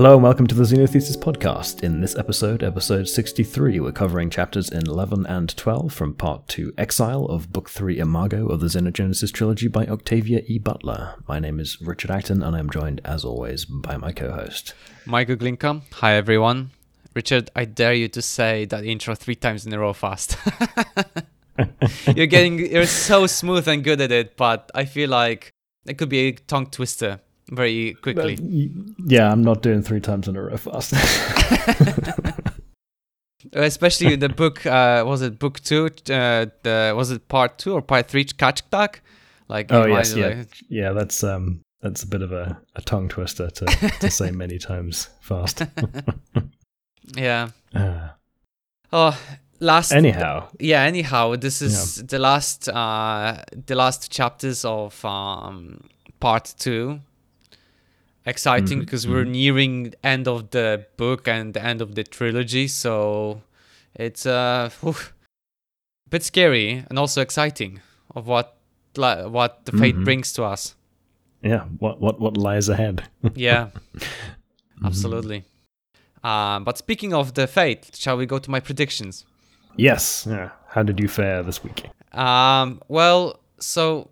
Hello and welcome to the Xenothesis podcast. In this episode, episode 63, we're covering chapters 11 and 12 from part 2 Exile of Book 3 Imago of the Xenogenesis trilogy by Octavia E. Butler. My name is Richard Acton and I'm joined, as always, by my co host, Michael Glinka. Hi, everyone. Richard, I dare you to say that intro three times in a row fast. you're getting, you're so smooth and good at it, but I feel like it could be a tongue twister very quickly. yeah, I'm not doing three times in a row fast. Especially the book, uh, was it book two? Uh, the was it part two or part three? Kachtak? Like oh yes, yeah, like... yeah. That's um, that's a bit of a, a tongue twister to, to say many times fast. yeah. Uh. Oh, last. Anyhow. Yeah. Anyhow, this is yeah. the last uh the last chapters of um part two exciting mm-hmm. because we're mm-hmm. nearing end of the book and the end of the trilogy so it's uh whew, a bit scary and also exciting of what what the fate mm-hmm. brings to us yeah what what what lies ahead yeah mm-hmm. absolutely uh, but speaking of the fate shall we go to my predictions yes yeah how did you fare this week um well so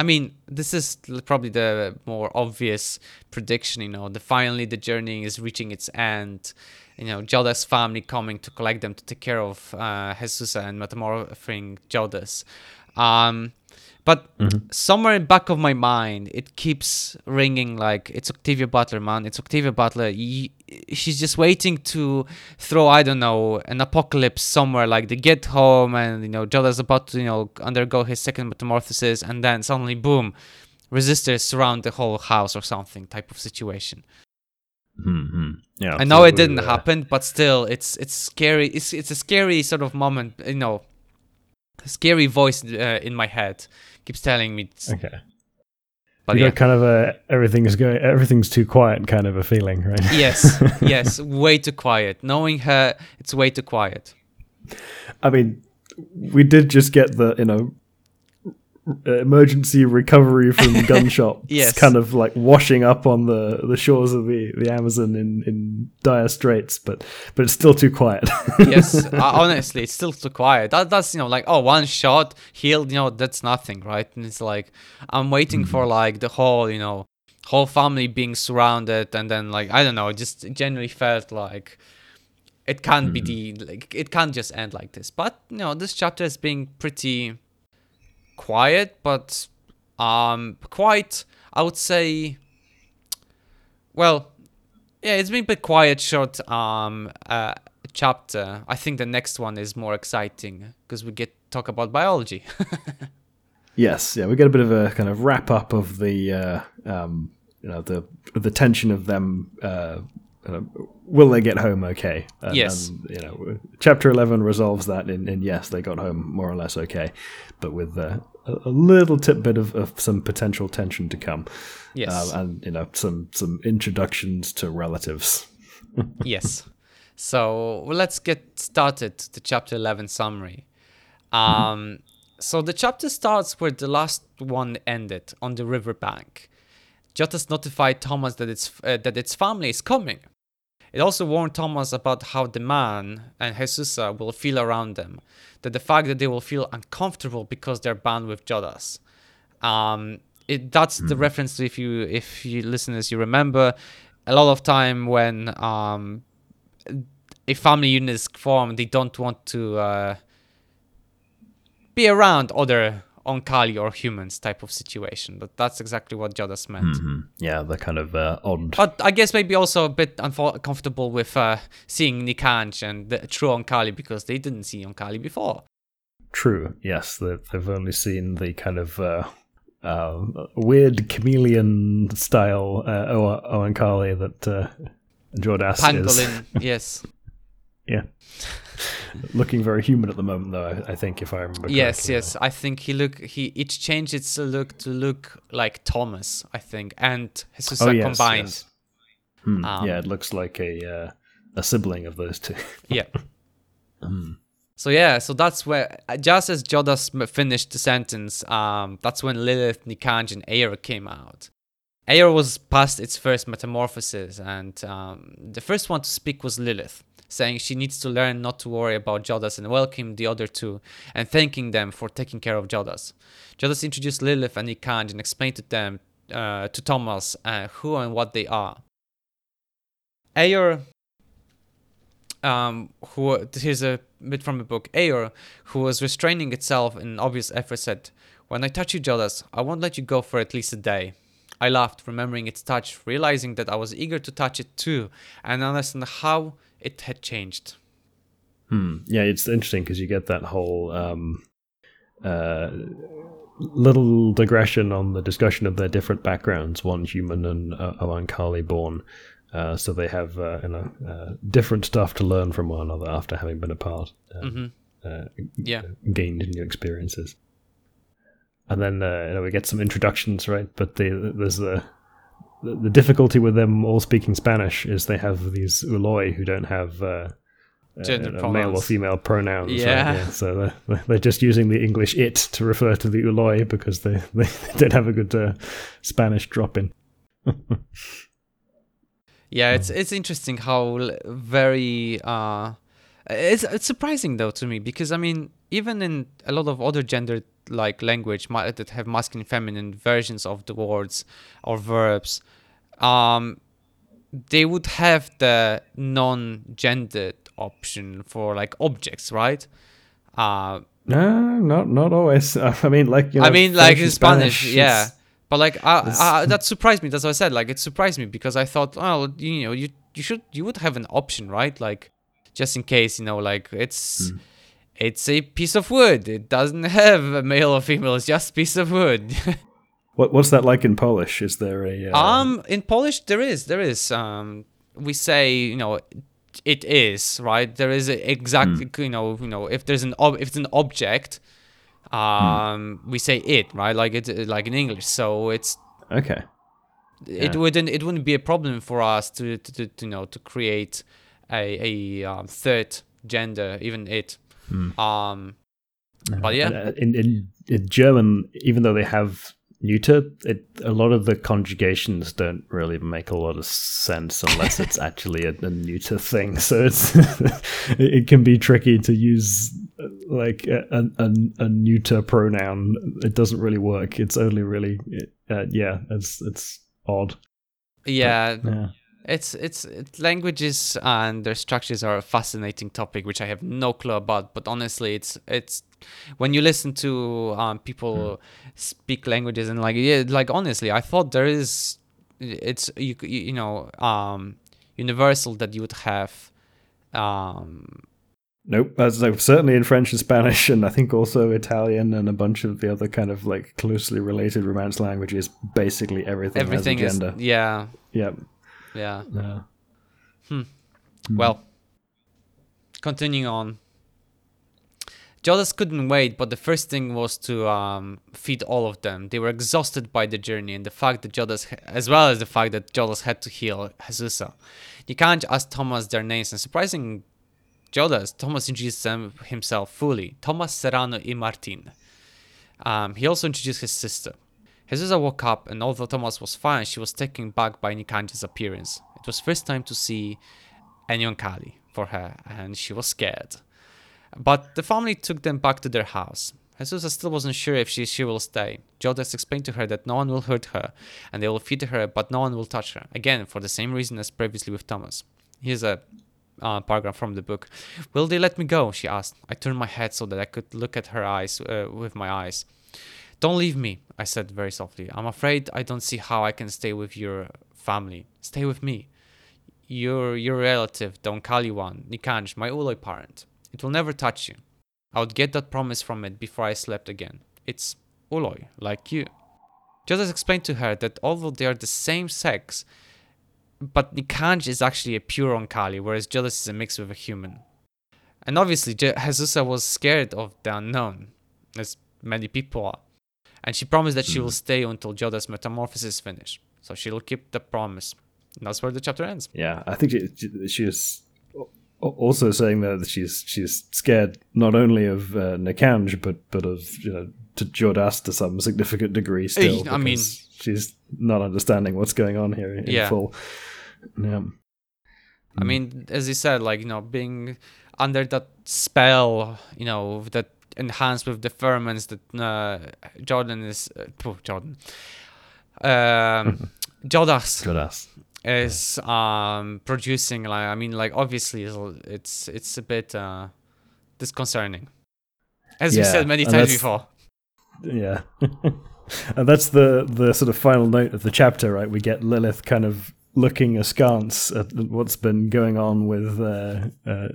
I mean, this is probably the more obvious prediction. You know, the finally the journey is reaching its end. You know, Jodah's family coming to collect them to take care of uh, Jesusa and metamorphing Jodahs. Um, but mm-hmm. somewhere in back of my mind, it keeps ringing like it's Octavia Butler, man. It's Octavia Butler. she's just waiting to throw, I don't know, an apocalypse somewhere. Like they get home and you know Jodah's about to you know undergo his second metamorphosis, and then suddenly, boom, resistors surround the whole house or something type of situation. Mm-hmm. Yeah, I know it didn't uh... happen, but still, it's it's scary. It's it's a scary sort of moment, you know, scary voice uh, in my head keeps telling me. okay. But you yeah. got kind of a everything's going everything's too quiet kind of a feeling, right? yes, yes, way too quiet. Knowing her, it's way too quiet. I mean, we did just get the you know emergency recovery from gunshots yes. kind of like washing up on the, the shores of the, the Amazon in, in dire straits, but but it's still too quiet. yes, uh, honestly, it's still too quiet. That that's you know like oh one shot healed, you know that's nothing, right? And it's like I'm waiting mm-hmm. for like the whole you know whole family being surrounded, and then like I don't know, just generally felt like it can't mm-hmm. be the like it can't just end like this. But you know this chapter is being pretty quiet, but um, quite, I would say, well, yeah, it's been a bit quiet, short um, uh, chapter. I think the next one is more exciting because we get talk about biology. yes, yeah, we get a bit of a kind of wrap up of the, uh, um, you know, the the tension of them. Uh, will they get home okay? And, yes. And, you know, chapter eleven resolves that in, in yes, they got home more or less okay, but with uh, a, little tidbit of, of some potential tension to come. Yes, um, and you know some some introductions to relatives. yes. So well, let's get started. The chapter eleven summary. Um, so the chapter starts where the last one ended on the riverbank. Jodahs notified Thomas that its uh, that its family is coming. It also warned Thomas about how the man and Jesusa will feel around them, that the fact that they will feel uncomfortable because they're bound with Jodahs. Um, it, that's mm. the hmm. reference to if you if you listeners you remember a lot of time when um, a family unit is formed, they don't want to uh, be around other Oankali or humans type of situation. But that's exactly what Jodahs meant. Mm-hmm. Yeah, the kind of uh, odd. But I guess maybe also a bit uncomfortable with uh, seeing Nikanj and the true Oankali because they didn't see Oankali before. True. Yes, they've only seen the kind of uh, uh, weird chameleon style uh, Oankali that uh, Jodahs Pangolin, is. yes. Yeah. looking very human at the moment, though. I, I think, if I remember. Yes, yes. I think he look he it changed its look to look like Thomas. I think and Jesus oh, yes, combined. Yes. Hmm. Um, yeah, it looks like a uh, a sibling of those two. yeah. Mm. So yeah, so that's where just as Jodahs finished the sentence, um, that's when Lilith, Nikanj, and Aaor came out, Aaor was past its first metamorphosis, and um, the first one to speak was Lilith, saying she needs to learn not to worry about Jodahs and welcome the other two, and thanking them for taking care of Jodahs. Jodahs introduced Lilith and Nikanj and explained to them, uh, to Thomas, uh, who and what they are. Aaor, um, who here's a bit from the book. Aaor, who was restraining itself in obvious effort, said, "When I touch you, Jodahs, I won't let you go for at least a day." I laughed, remembering its touch, realizing that I was eager to touch it too, and understand how it had changed. Hmm. Yeah, it's interesting because you get that whole um, uh, little digression on the discussion of their different backgrounds. One human and uh, Oankali born, uh, so they have uh, you know uh, different stuff to learn from one another after having been apart. Um, mm-hmm. yeah, gained new experiences and then uh, you know, we get some introductions, right? But the, there's the the difficulty with them all speaking Spanish is they have these Ooloi who don't have uh, uh, male or female pronouns. Yeah. Right? yeah. So they're, they're just using the English it to refer to the Ooloi because they, they, don't have a good uh, Spanish drop in. yeah, it's it's interesting how very uh, it's it's surprising though to me because I mean even in a lot of other gendered like language that have masculine feminine versions of the words or verbs um they would have the non-gendered option for like objects right? Uh no not not always. I mean like you know, i mean like in spanish, spanish yeah. But like I, I, that surprised me. That's what i said. Like it surprised me because i thought oh you know you you should you would have an option right? Like just in case you know like it's mm it's a piece of wood. It doesn't have a male or female. It's just a piece of wood. what what's that like in Polish? Is there a uh... um in Polish there is there is um we say you know it is right there is a exactly mm. you know you know if there's an ob- if it's an object hmm. um mm. we say it right like it's like in English so it's okay it wouldn't it wouldn't be a problem for us to to, to, to you know to create a a um, third gender even it Mm. Um, but yeah, uh, in, in, in German, even though they have neuter, it a lot of the conjugations don't really make a lot of sense unless it's actually a, a neuter thing. So it's it can be tricky to use uh, like a, a, a, neuter pronoun. It doesn't really work. It's only really uh, yeah, it's it's odd. Yeah. But, yeah. It's, it's it's languages and their structures are a fascinating topic which I have no clue about. But honestly, it's it's when you listen to um, people mm. speak languages and like yeah, like honestly, I thought there is it's you you know um, universal that you would have. Um, Nope, as like, certainly in French and Spanish, and I think also Italian and a bunch of the other kind of like closely related Romance languages. Basically, everything. Everything has a gender. is yeah. Yep. Yeah. Yeah. Hmm. hmm. Well, continuing on. Jodahs couldn't wait, but the first thing was to um, feed all of them. They were exhausted by the journey and the fact that Jodahs, as well as the fact that Jodahs had to heal Jesusa. You can't ask Thomas their names, and surprising Jodahs, Thomas introduced them himself fully. Thomas Serrano y Martin. Um, he also introduced his sister. Jesusa woke up, and although Thomas was fine, she was taken back by Nikanj's appearance. It was first time to see Kali for her, and she was scared. But the family took them back to their house. Jesusa still wasn't sure if she, she will stay. Jodahs explained to her that no one will hurt her, and they will feed her, but no one will touch her. Again, for the same reason as previously with Thomas. Here's a uh, paragraph from the book. Will they let me go? She asked. I turned my head so that I could look at her eyes uh, with my eyes. Don't leave me, I said very softly. I'm afraid I don't see how I can stay with your family. Stay with me. Your your relative, Don Kaliwan, Nikanj, my Ooloi parent. It will never touch you. I would get that promise from it before I slept again. It's Ooloi, like you. Jodahs explained to her that although they are the same sex, but Nikanj is actually a pure Oankali, whereas Jodahs is a mix with a human. And obviously, Jesusa was scared of the unknown, as many people are and she promised that mm. she will hmm. stay until Jodahs' metamorphosis finish. So she'll keep the promise. And that's where the chapter ends. Yeah, I think she, she was also saying that she's she's scared not only of uh, Nikanj but but of you know to Jordas to some significant degree still. I mean- she's not understanding what's going on here in Yeah. full. Yeah. I mean, as you said, like you know, being under that spell, you know, that enhanced with the pheromones that uh, Jordan is, uh, phew, Jordan, um, Jodahs Jordas. is um producing. Like, I mean, like obviously, it's it's, it's a bit uh disconcerting, as we said many times before. Yeah. and that's the the sort of final note of the chapter, right? We get Lilith kind of looking askance at what's been going on with uh, uh,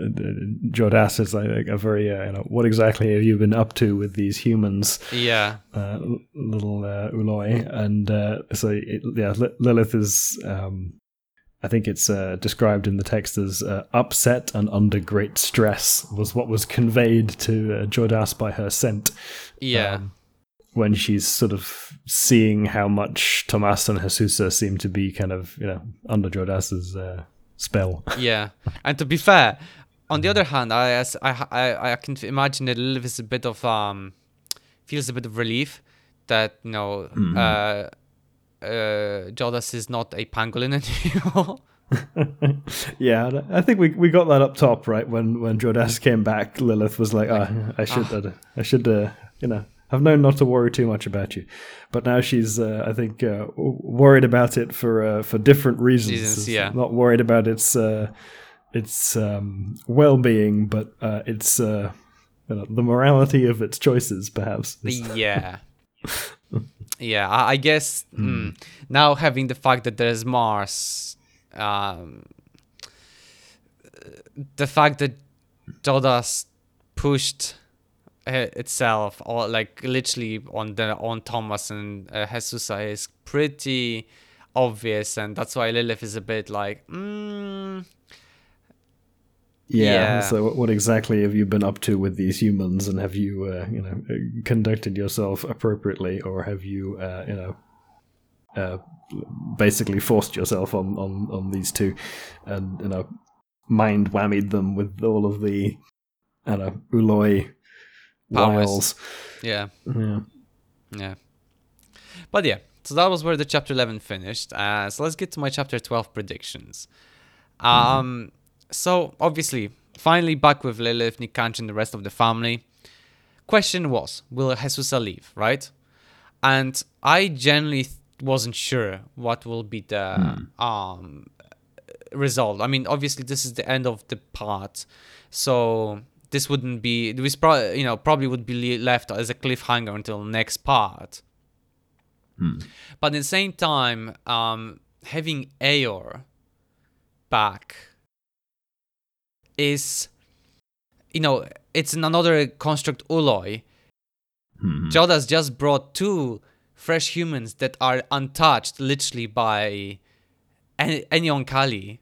Jordas. It's like a very, uh, you know, what exactly have you been up to with these humans, Yeah, uh, little uh, Ooloi? And uh, so, it, yeah, Li- Lilith is. Um, I think it's uh, described in the text as uh, upset and under great stress was what was conveyed to uh, Jordas by her scent yeah. um, when she's sort of seeing how much Tomas and Jesusa seem to be kind of, you know, under Jordas's uh, spell. Yeah, and to be fair, on the other hand, I I I, I can imagine that Lilith is a bit of um feels a bit of relief that you know uh uh Jodahs is not a pangolin anymore. yeah, I think we we got that up top, right? When when Jordas came back, Lilith was like, ah, I should, uh, I should, uh, you know, I've known not to worry too much about you, but now she's, uh, I think, uh, worried about it for uh, for different reasons. Reasons, yeah. not worried about its uh, its um, well being, but uh, its uh, the morality of its choices, perhaps. yeah. Yeah, I, I guess mm, now having the fact that there's Mars, um, the fact that Jodahs pushed uh, itself or like literally on the on Thomas and uh, Jesusa is pretty obvious, and that's why Lilith is a bit like, mm, Yeah. Yeah. So, what- what exactly have you been up to with these humans, and have you, uh, you know, uh, conducted yourself appropriately, or have you, uh, you know, uh, basically forced yourself on, on on these two, and you know, mind whammied them with all of the, I don't know, Ooloi Powers. wiles. yeah. Yeah. Yeah. But yeah, so that was where the chapter 11 finished. Uh, so let's get to my chapter 12 predictions. Um, so obviously, finally back with Lilith, Nikanj, and the rest of the family. Question was, will Jesusa leave, right? And I generally th- wasn't sure what will be the um result. I mean, obviously, this is the end of the part, so this wouldn't be this pro- you know probably would be left as a cliffhanger until next part. But at the same time, um, having Aaor back is, you know, it's another construct Ooloi. Mhm. Jodahs just brought two fresh humans that are untouched literally by any, any Oankali.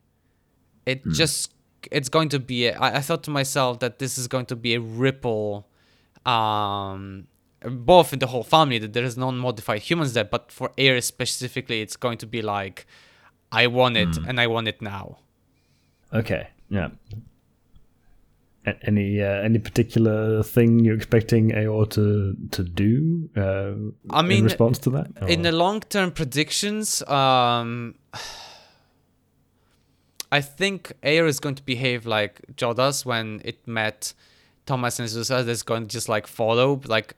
It just it's going to be a, I, I thought to myself that this is going to be a ripple um both in the whole family that there is non-modified humans there but for Aaor specifically it's going to be like i want it and i want it now Okay. Yeah. A- Any uh, any particular thing you're expecting Aaor to to do? Uh, I mean, in response to that. in the long-term predictions um i think Aaor is going to behave like jodahs when it met thomas and Zusa that's going to just like follow. Like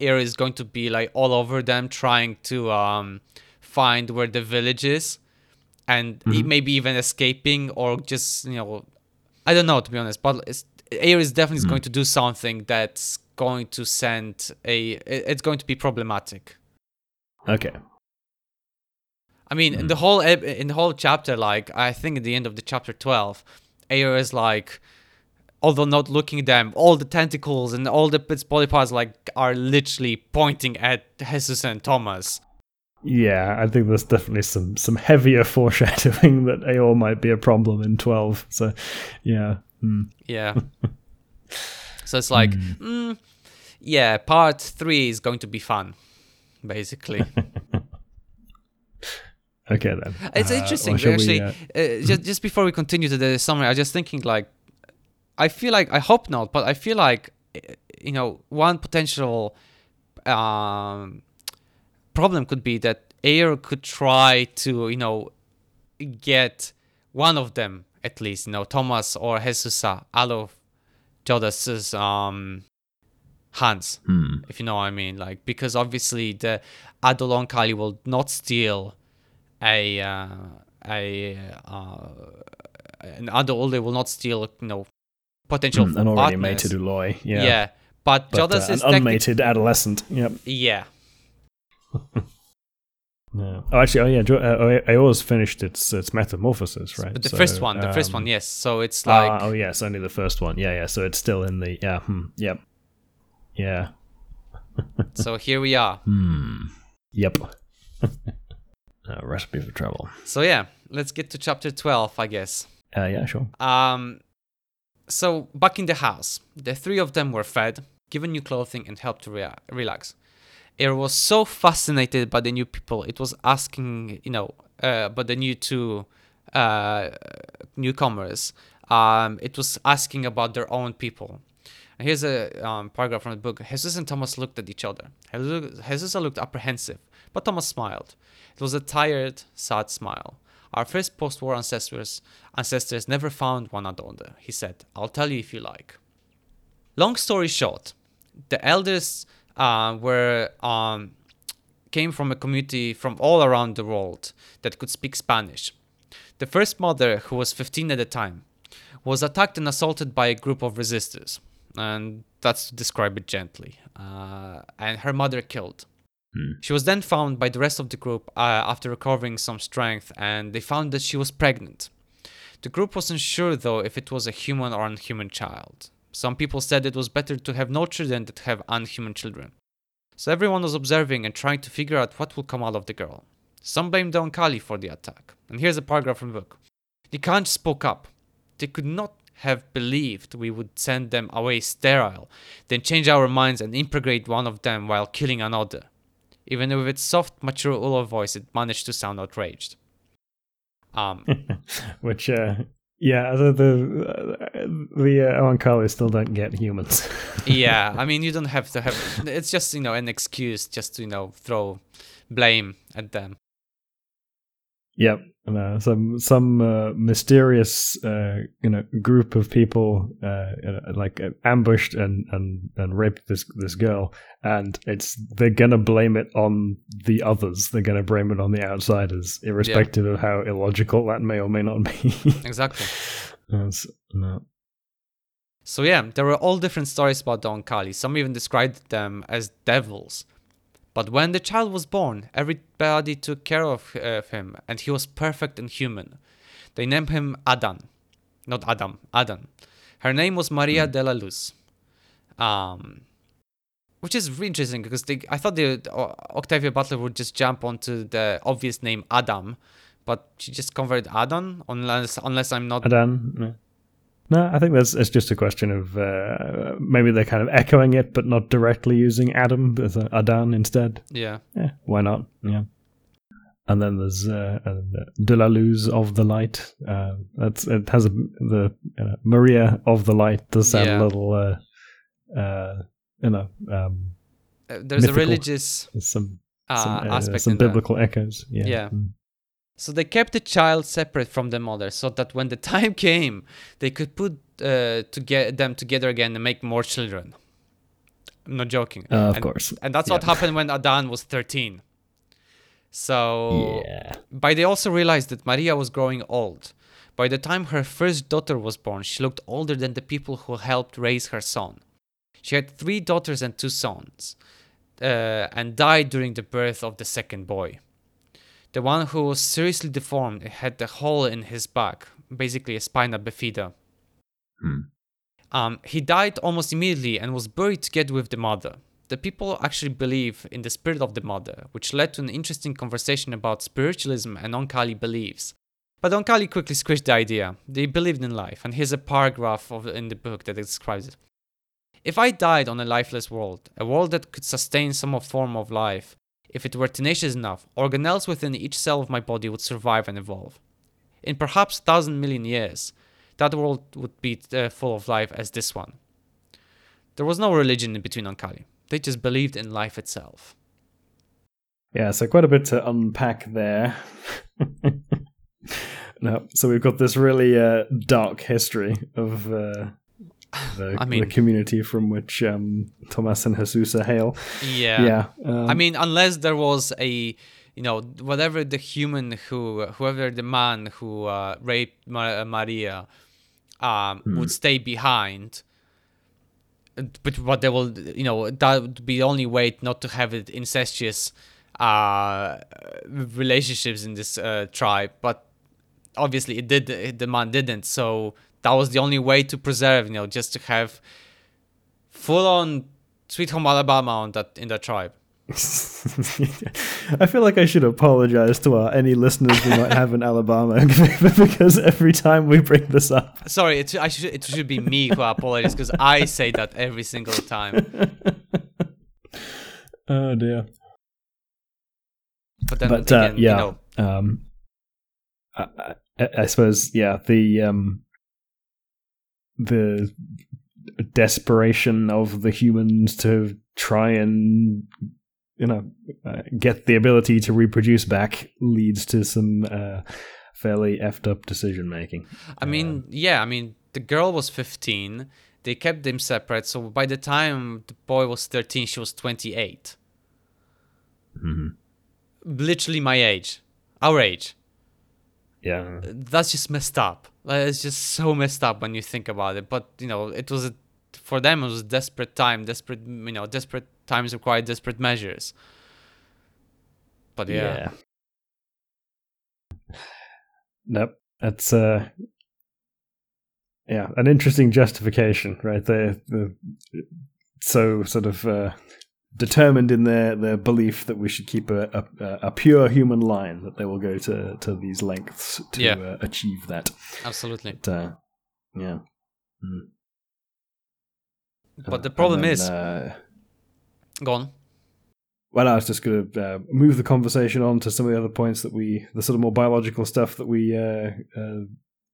Aaor is going to be like all over them trying to um find where the village is and e- maybe even escaping or just you know i don't know to be honest but it's, Aaor is definitely going to do something that's going to send a it's going to be problematic. Okay. I mean, in the whole ep- in the whole chapter, like I think at the end of the chapter twelve, Aaor is like, although not looking at them, all the tentacles and all the its body parts like are literally pointing at Jesus and Thomas. Yeah, I think there's definitely some some heavier foreshadowing that Aaor might be a problem in twelve. So, yeah. Mm. Yeah. so it's like, mm, yeah, part three is going to be fun, basically. Okay then. It's Uh, interesting well, shall we, actually. uh, uh, just just before we continue to the summary, I was just thinking like I feel like I hope not, but I feel like eh, you know one potential um, problem could be that Aaor could try to you know get one of them at least, you know, Thomas or Jesusa out of Jodahs's um hands, Hmm. if you know what I mean. Like because obviously the Adolon Kali will not steal a uh, a uh, an Adol they will not steal you know potential for An already partners. mated Ooloi. Yeah. Yeah. But, But, Jodahs uh, is an unmated adolescent. Yep. yeah. Yeah. Oh, actually, oh yeah. Jo- uh, I, I always finished its its metamorphosis, right? But the So, first one, the first um, one, yes. So it's ah, like oh yes, only the first one. Yeah, yeah. So it's still in the yeah. Hmm, yep. Yeah. so here we are. Hmm. Yep. uh, recipe for trouble. So yeah, let's get to chapter 12, I guess. Uh, yeah, sure. Um, so back in the house, the three of them were fed, given new clothing, and helped to rea- relax. Aaor was so fascinated by the new people, it was asking, you know, uh, but the new two uh, newcomers. Um, it was asking about their own people. And here's a um, paragraph from the book. Jesus and Thomas looked at each other. Jesus looked apprehensive, but Thomas smiled. It was a tired, sad smile. Our first post-war ancestors ancestors never found one another, he said. I'll tell you if you like. Long story short, the elders uh, were um, came from a community from all around the world that could speak Spanish. The first mother, who was 15 at the time, was attacked and assaulted by a group of resistors, and that's to describe it gently. Uh, and her mother killed. She was then found by the rest of the group uh, after recovering some strength, and they found that she was pregnant. The group wasn't sure though if it was a human or unhuman child. Some people said it was better to have no children than to have unhuman children. So everyone was observing and trying to figure out what will come out of the girl. Some blamed Don Kali for the attack. And here's a paragraph from the book. Nikanj spoke up. They could not have believed we would send them away sterile, then change our minds and impregnate one of them while killing another. Even with its soft, mature Ulo voice, it managed to sound outraged. Um, Which, uh, yeah, the the uh, the uh, Oankali still don't get humans. yeah, I mean, you don't have to have. It's just you know an excuse just to you know throw blame at them. Yep, and, uh, some some uh, mysterious uh, you know group of people uh, like uh, ambushed and, and and raped this this girl, and it's they're gonna blame it on the others. They're gonna blame it on the outsiders, irrespective of how illogical that may or may not be. Exactly. No. So yeah, there were all different stories about Don Kali. Some even described them as devils. But when the child was born, everybody took care of, uh, of him, and he was perfect and human. They named him Adan, not Adam, Adan. Her name was Maria de la Luz, um, which is really interesting because they, I thought the uh, Octavia Butler would just jump onto the obvious name Adam, but she just converted Adan, unless unless I'm not Adan. No. I think that's it's just a question of uh, maybe they're kind of echoing it, but not directly using Adam as a Adan instead. yeah. Yeah, why not? Yeah. And then there's uh, uh, De La Luz of the Light. Uh, that's it has a, the uh, Maria of the Light does sound Yeah. a little, uh, uh, you know, um, Uh, there's a religious there's some uh, some, uh, aspect some biblical echoes. Yeah. Yeah. Mm. So they kept the child separate from the mother, so that when the time came, they could put uh, to get them together again and make more children. I'm not joking. Uh, of and, course. And that's what happened when Adan was 13. So Yeah. But they also realized that Maria was growing old. By the time her first daughter was born, she looked older than the people who helped raise her son. She had three daughters and two sons, uh, and died during the birth of the second boy. The one who was seriously deformed had a hole in his back, basically a spina bifida. Hmm. Um, he died almost immediately and was buried together with the mother. The people actually believe in the spirit of the mother, which led to an interesting conversation about spiritualism and Oankali beliefs. But Oankali quickly squished the idea. They believed in life, and here's a paragraph of, in the book that describes it. If I died on a lifeless world, a world that could sustain some form of life, if it were tenacious enough, organelles within each cell of my body would survive and evolve. In perhaps a thousand million years, that world would be uh, full of life as this one. There was no religion in between Oankali. They just believed in life itself. Yeah, so quite a bit to unpack there. no, so we've got this really uh, dark history of uh, the, I mean- the community from which um, Thomas and Jesusa hail. Yeah. Yeah, um, I mean, unless there was a, you know, whatever the human who, whoever the man who uh, raped Ma- Maria, um, would stay behind. But what they will, you know, that would be the only way not to have it incestuous uh, relationships in this uh, tribe. But obviously, it did. The man didn't. So that was the only way to preserve, you know, just to have full on Sweet Home Alabama on that in that tribe. I feel like I should apologize to our, any listeners we might have in Alabama because every time we bring this up, Sorry, it, I should, it should be me who apologizes because I say that every single time. oh dear. But then but uh, yeah, you know, um, I, I, I suppose yeah, the um, the desperation of the humans to try and you know uh, get the ability to reproduce back leads to some uh, fairly effed up decision making. I mean, yeah, I mean, the girl was 15. They kept them separate. So by the time the boy was 13, she was 28. Literally my age, our age. Yeah, That's just messed up. Like, it's just so messed up when you think about it. But you know, it was a, for them. It was a desperate time. Desperate, you know, desperate times require desperate measures. But yeah. Nope. That's uh yeah, an interesting justification, right? They're so sort of uh, determined in their, their belief that we should keep a, a, a pure human line that they will go to, to these lengths to Yeah. uh, achieve that. absolutely. But, uh, yeah. Mm. But the problem then, is, uh, go on. Well, I was just going to uh, move the conversation on to some of the other points that we, the sort of more biological stuff that we uh, uh,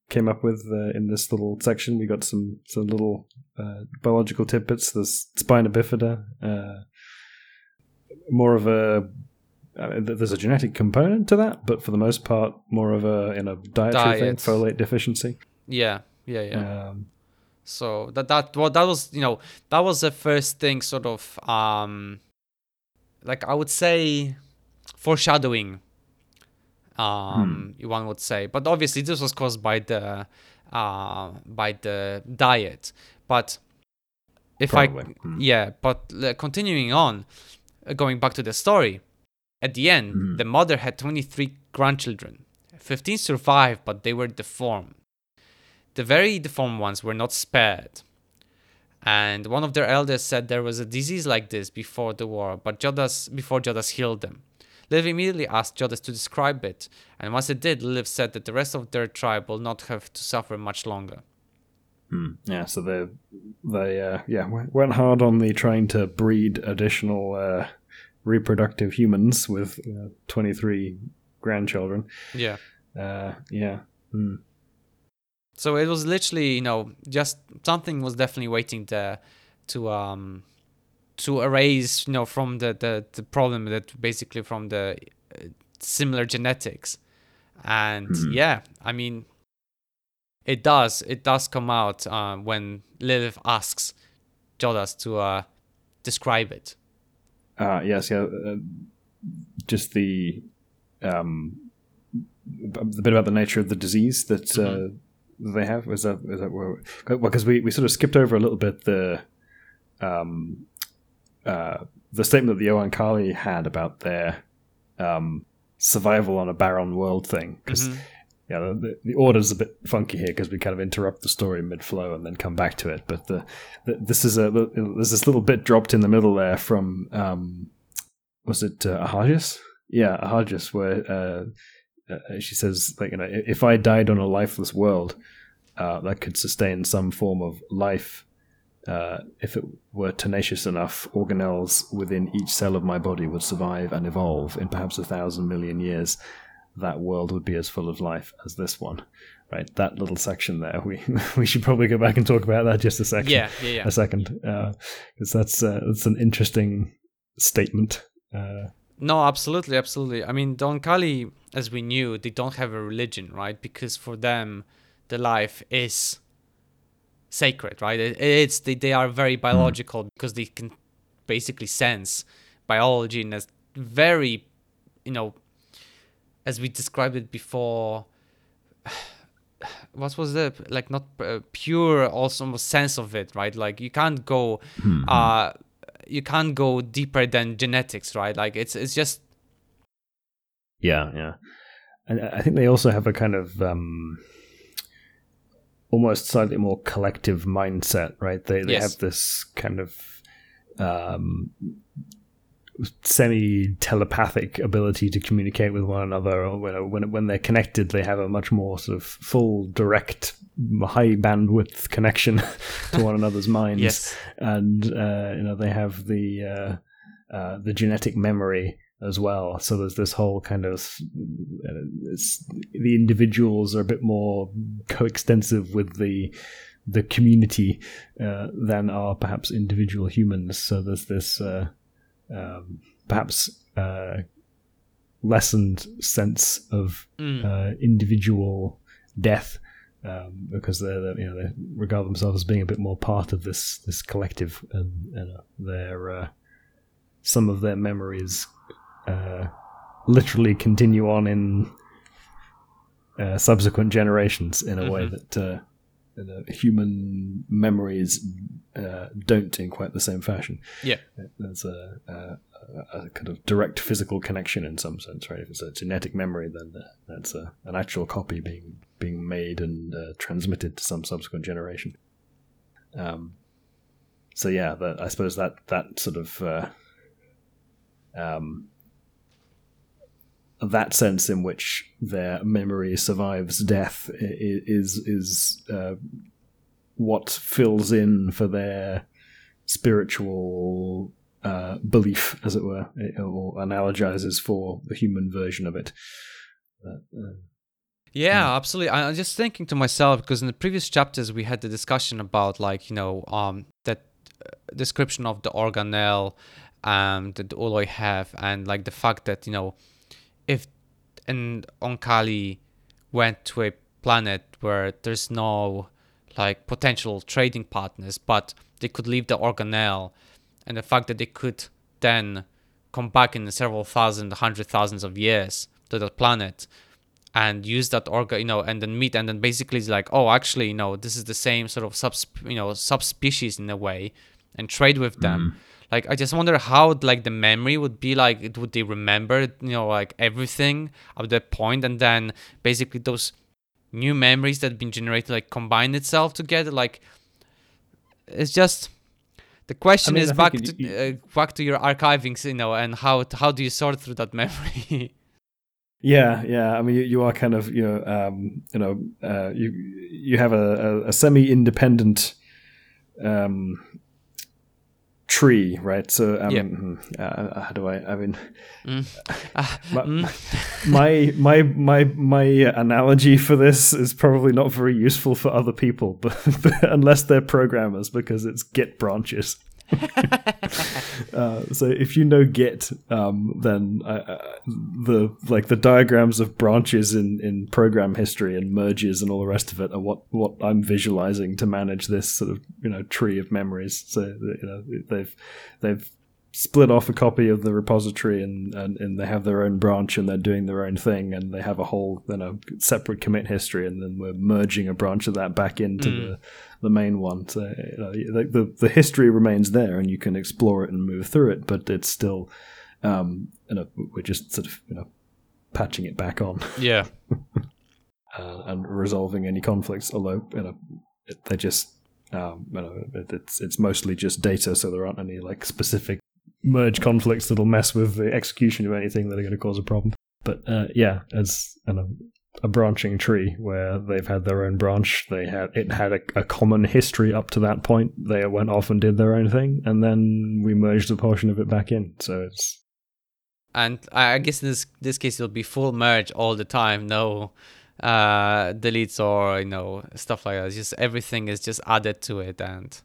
came up with uh, in this little section. We got some some little uh, biological tidbits. There's spina bifida, uh, more of a. I mean, there's a genetic component to that, but for the most part, more of a in a dietary thing, folate deficiency. Yeah, yeah, yeah. Um, So that that well that was you know that was the first thing sort of um like I would say foreshadowing um one would say but obviously this was caused by the uh by the diet but if Probably. I Mm. yeah but uh, continuing on uh, going back to the story at the end Mm. the mother had 23 grandchildren 15 survived but they were deformed the very deformed ones were not spared. And one of their elders said there was a disease like this before the war, but Jodahs before Jodahs healed them. Liv immediately asked Jodahs to describe it, and once it did, Liv said that the rest of their tribe will not have to suffer much longer. Hmm. Yeah, so they they uh, yeah went hard on the trying to breed additional uh, reproductive humans with uh, twenty three grandchildren. Yeah. Uh, yeah, Hmm. So it was literally, you know, just something was definitely waiting there to um to erase, you know, from the the, the problem that basically from the uh, similar genetics. And yeah, I mean it does it does come out uh, when Lilith asks Jodahs to uh describe it. Uh, yes, yeah. Uh, just the um, the bit about the nature of the disease that uh, they have is that is that where well because we, we sort of skipped over a little bit the um uh the statement that the Oankali had about their um survival on a barren world thing because yeah the, the, order's a bit funky here because we kind of interrupt the story mid flow and then come back to it but the, the this is a there's this little bit dropped in the middle there from um was it uh, Ahajas? Yeah, Ahajas, where uh, uh, she says, like, you know, if I died on a lifeless world, uh, that could sustain some form of life. Uh, if it were tenacious enough, organelles within each cell of my body would survive and evolve in perhaps a thousand million years. That world would be as full of life as this one. Right, that little section there. We we should probably go back and talk about that just a second. Yeah, yeah, yeah. A second, because that's uh, that's an interesting statement. Uh, no, absolutely, absolutely. I mean, the Oankali, as we knew, they don't have a religion, right? Because for them, the life is sacred, right? It, it's they, they are very biological mm. because they can basically sense biology in a very, you know, as we described it before. What was the like not uh, pure also sense of it, right? Like you can't go, mm-hmm. uh, you can't go deeper than genetics, right? Like it's it's just. Yeah, yeah, and I think they also have a kind of um, almost slightly more collective mindset, right? They they yes. have this kind of um, semi telepathic ability to communicate with one another. Or when, when when they're connected, they have a much more sort of full, direct, high bandwidth connection to one another's minds. Yes, and uh, you know they have the uh, uh, the genetic memory as well. So there's this whole kind of uh, the individuals are a bit more coextensive with the the community uh, than are perhaps individual humans. So there's this uh, um, perhaps uh, lessened sense of mm. Uh, individual death. Um, because they you know they regard themselves as being a bit more part of this this collective, and you know, their uh, some of their memories uh, literally continue on in uh, subsequent generations in a mm-hmm. way that uh, human memories uh, don't in quite the same fashion. Yeah, there's a, a, a, kind of direct physical connection in some sense, right? If it's a genetic memory, then that's a, an actual copy being being made and uh, transmitted to some subsequent generation. Um, so yeah, that, I suppose that that sort of uh, um, that sense in which their memory survives death is is uh, what fills in for their spiritual uh, belief, as it were, or analogizes for the human version of it. Uh, yeah, hmm. absolutely. I'm just thinking to myself because in the previous chapters we had the discussion about like you know um, that uh, description of the organelle um, that the Ooloi have, and like the fact that you know if an Oankali went to a planet where there's no like potential trading partners, but they could leave the organelle, and the fact that they could then come back in several thousand, hundred thousands of years to that planet and use that organ, you know, and then meet, and then basically it's like, oh, actually, you know, this is the same sort of sub, you know, subspecies in a way, and trade with them. Mm like i just wonder how like the memory would be like would they remember you know like everything at that point and then basically those new memories that have been generated like combine itself together like it's just the question I mean, is back to you, uh, back to your archivings you know and how how do you sort through that memory? Yeah yeah i mean you, you are kind of you know um you know uh you you have a, a, a semi independent um tree, right? So, um, hmm, uh, how do I? I mean, mm. uh, mm. my, my my my analogy for this is probably not very useful for other people, but, but unless they're programmers, because it's Git branches. uh, so if you know Git, um, then uh, uh, the like the diagrams of branches in, in program history and merges and all the rest of it are what, what I'm visualizing to manage this sort of you know tree of memories. So you know they've they've split off a copy of the repository and, and, and they have their own branch and they're doing their own thing and they have a whole you know separate commit history and then we're merging a branch of that back into mm. the the main one. So you know, the, the the history remains there and you can explore it and move through it, but it's still um, you know we're just sort of you know patching it back on. Yeah. uh, and resolving any conflicts, although you know they just um, you know, it's it's mostly just data, so there aren't any like specific merge conflicts that'll mess with the execution of anything that are going to cause a problem. But uh, yeah, as a, a, branching tree where they've had their own branch, they had it had a, a, common history up to that point. They went off and did their own thing, and then we merged a portion of it back in. So it's and I guess in this this case it'll be full merge all the time. No uh deletes or you know stuff like that. It's just everything is just added to it and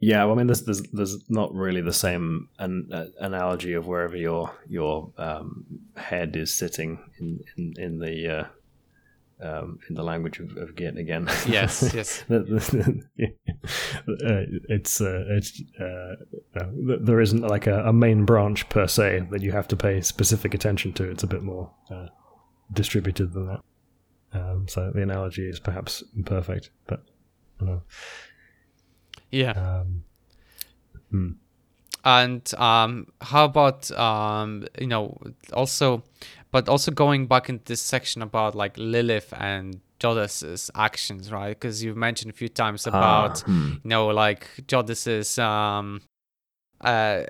yeah, well, I mean, there's there's, there's not really the same an, uh, analogy of wherever your your um, head is sitting in in, in the uh, um, in the language of, of Git again. Yes, yes. uh, it's uh, it's uh, there isn't like a, a, main branch per se that you have to pay specific attention to. It's a bit more uh, distributed than that. Um, so the analogy is perhaps imperfect, but. Yeah. Um, hmm. And um, how about um, you know also, but also going back into this section about like Lilith and Jodahs's actions, right? Because you've mentioned a few times ah, about hmm. you know like Jodahs's um, uh,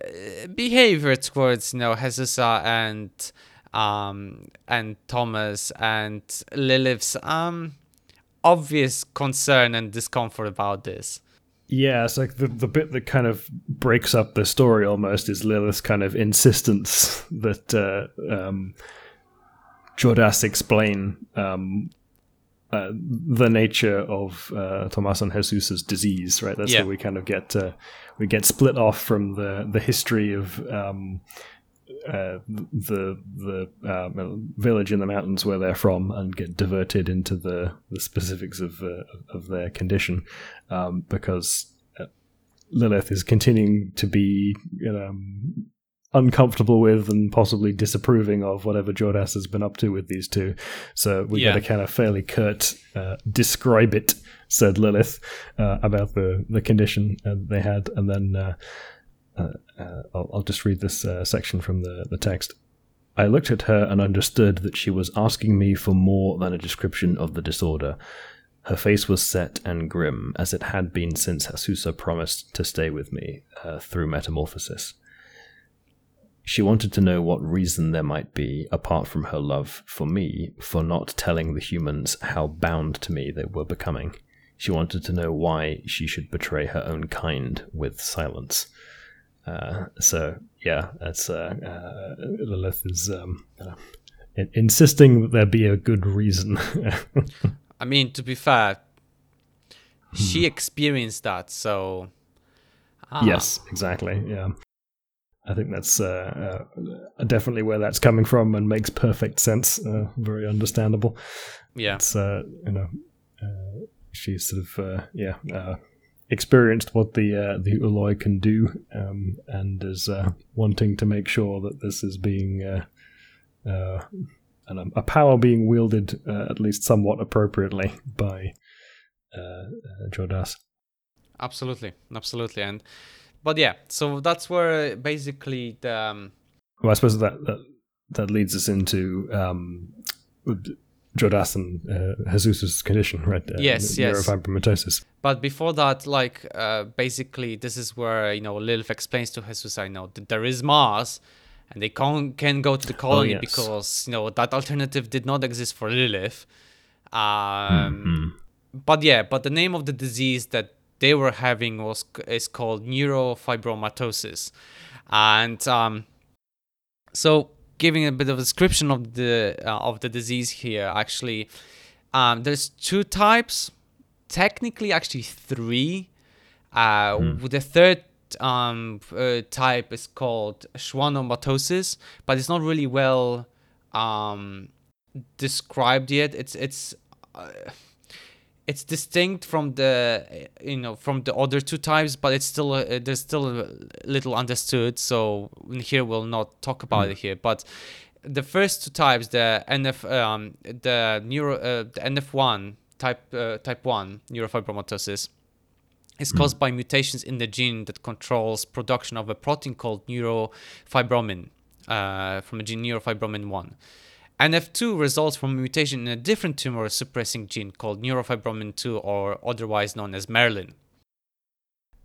behavior towards you know Jesusa and um, and Thomas and Lilith's um, obvious concern and discomfort about this. Yeah, it's like the the bit that kind of breaks up the story almost is Lilith's kind of insistence that uh, um, Jodahs explain um, uh, the nature of uh, Tomas and Jesus's disease. Right, that's yeah. how we kind of get uh, we get split off from the the history of um, uh, the the uh, village in the mountains where they're from and get diverted into the, the specifics of uh, of their condition um, because uh, Lilith is continuing to be um, uncomfortable with and possibly disapproving of whatever Jodahs has been up to with these two. So we yeah. got a kind of fairly curt uh, describe it, said Lilith, uh, about the the condition they had, and then I'll, I'll, just read this uh, section from the, the text. I looked at her and understood that she was asking me for more than a description of the disorder. Her face was set and grim, as it had been since Jesusa promised to stay with me uh, through metamorphosis. She wanted to know what reason there might be, apart from her love for me, for not telling the humans how bound to me they were becoming. She wanted to know why she should betray her own kind with silence. Uh, so yeah, that's uh, uh, Lilith is um, insisting that there be a good reason. I mean, to be fair, she hmm. experienced that, so. Ah. Yes, exactly. Yeah. I think that's uh, uh, definitely where that's coming from and makes perfect sense. Uh, very understandable. Yeah. It's, you know, she's sort of, yeah, experienced what the uh, the Ooloi can do, um, and is uh, wanting to make sure that this is being uh, uh and a power being wielded uh, at least somewhat appropriately by uh, Jodahs. Absolutely, absolutely, and but yeah, so that's where basically the. Um, well, I suppose that that, that leads us into. Um, Jodahs and uh, Jesus's condition, right? Uh, yes, yes. Neurofibromatosis. But before that, like uh, basically, this is where you know Lilith explains to Jesus, I know that there is Mars, and they can can go to the colony oh, yes. because you know that alternative did not exist for Lilith. Um, mm-hmm. But yeah, but the name of the disease that they were having was is called neurofibromatosis, and um, so giving a bit of a description of the uh, of the disease here actually. Um, there's two types technically actually three. Uh, mm. the third um, uh, type is called schwannomatosis but it's not really well um, described yet. It's it's uh, it's distinct from the you know from the other two types but it's still uh, there's still little understood so here we'll not talk about mm. it here but the first two types the nf um, the neuro uh, the nf1 type uh, type 1 neurofibromatosis is caused mm. by mutations in the gene that controls production of a protein called neurofibromin uh, from a gene neurofibromin 1 NF2 results from a mutation in a different tumor suppressing gene called neurofibromin 2 or otherwise known as Merlin.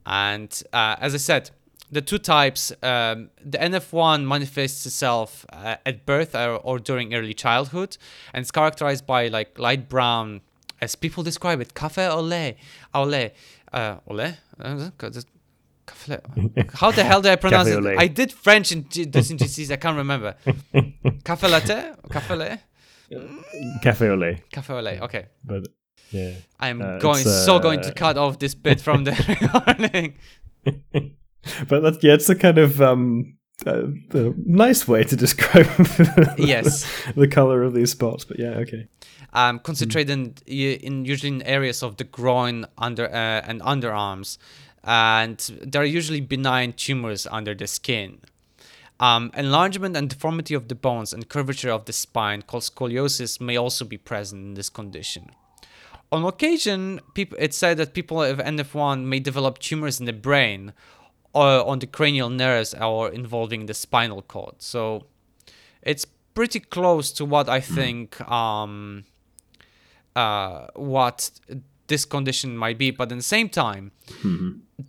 And uh, as I said, the two types, um, the NF1 manifests itself uh, at birth or, or, during early childhood, and it's characterized by like light brown, as people describe it, café au lait, au lait, uh, au lait, Cafe- How the hell do I pronounce it? I did French in this in GCs. I can't remember. Cafe latte? Cafe latte? Cafe au lait, Cafe au lait. Okay. but yeah. I'm Uh, going it's, so going to uh, cut off this bit from the recording. but that's yeah, it's a kind of um, uh, the nice way to describe Yes. the color of these spots. But yeah, okay. um, concentrated in, in usually in areas of the groin under uh, and underarms, and there are usually benign tumors under the skin. Um, enlargement and deformity of the bones and curvature of the spine, called scoliosis, may also be present in this condition. On occasion, people, it's said that people with NF1 may develop tumors in the brain or on the cranial nerves or involving the spinal cord. So it's pretty close to what I think um, uh, what this condition might be, but at the same time,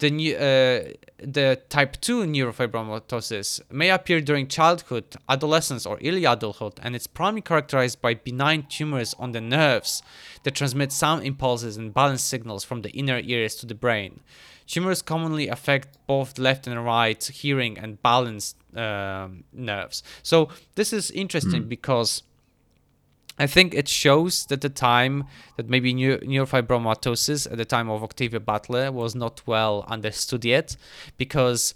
the new, uh, the type 2 neurofibromatosis may appear during childhood, adolescence, or early adulthood, and it's primarily characterized by benign tumors on the nerves that transmit sound impulses and balance signals from the inner ears to the brain. Tumors commonly affect both left and right hearing and balance um, nerves. So this is interesting because I think it shows that the time that maybe neu- neurofibromatosis at the time of Octavia Butler was not well understood yet, because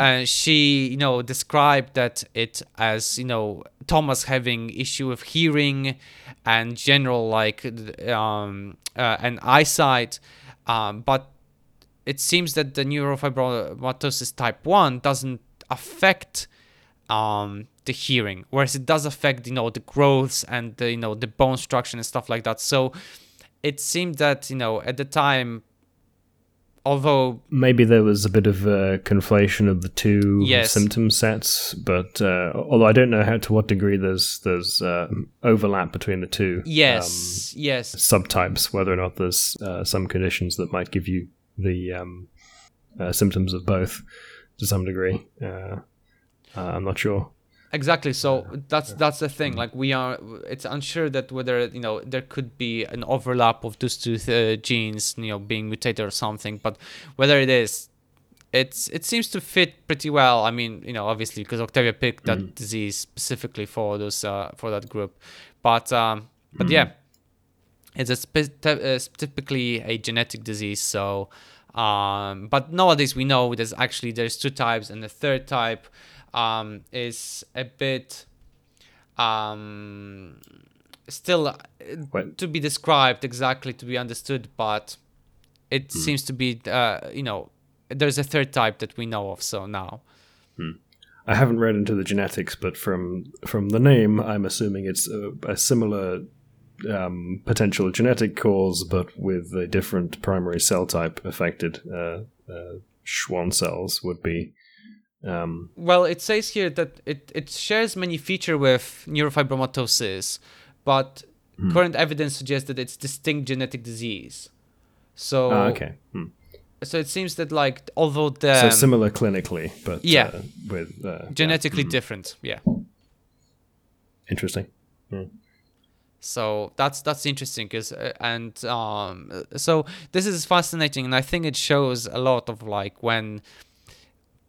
uh, she, you know, described that it as you know Thomas having issue with hearing and general like um, uh, and eyesight, um, but it seems that the neurofibromatosis type 1 doesn't affect um, the hearing whereas it does affect you know the growths and the you know the bone structure and stuff like that so it seemed that you know at the time although Maybe there was a bit of a conflation of the two Yes. symptom sets, but uh, although I don't know how to what degree there's there's uh, overlap between the two yes yes um, subtypes, whether or not there's uh, some conditions that might give you the um, uh, symptoms of both to some degree. Uh, uh, I'm not sure. Exactly so that's that's the thing like we are it's unsure that whether you know there could be an overlap of those two uh, genes you know being mutated or something but whether it is it's it seems to fit pretty well. I mean you know obviously because octavia picked that disease specifically for those uh, for that group but um but yeah it's a spe- uh, typically a genetic disease so um but nowadays we know there's actually there's two types and the third type um is a bit um still uh, What? to be described exactly to be understood but it seems to be uh you know there's a third type that we know of so now I haven't read into the genetics, but from from the name, I'm assuming it's a, a similar um, potential genetic cause, but with a different primary cell type affected. Uh, uh, Schwann cells would be. Um, Well, it says here that it, it shares many feature with neurofibromatosis, but current evidence suggests that it's distinct genetic disease. So, ah, okay. Hmm. so it seems that like although the So similar clinically, but yeah. uh, with uh, genetically different, yeah. interesting. So that's that's interesting because uh, and um so this is fascinating and I think it shows a lot of like when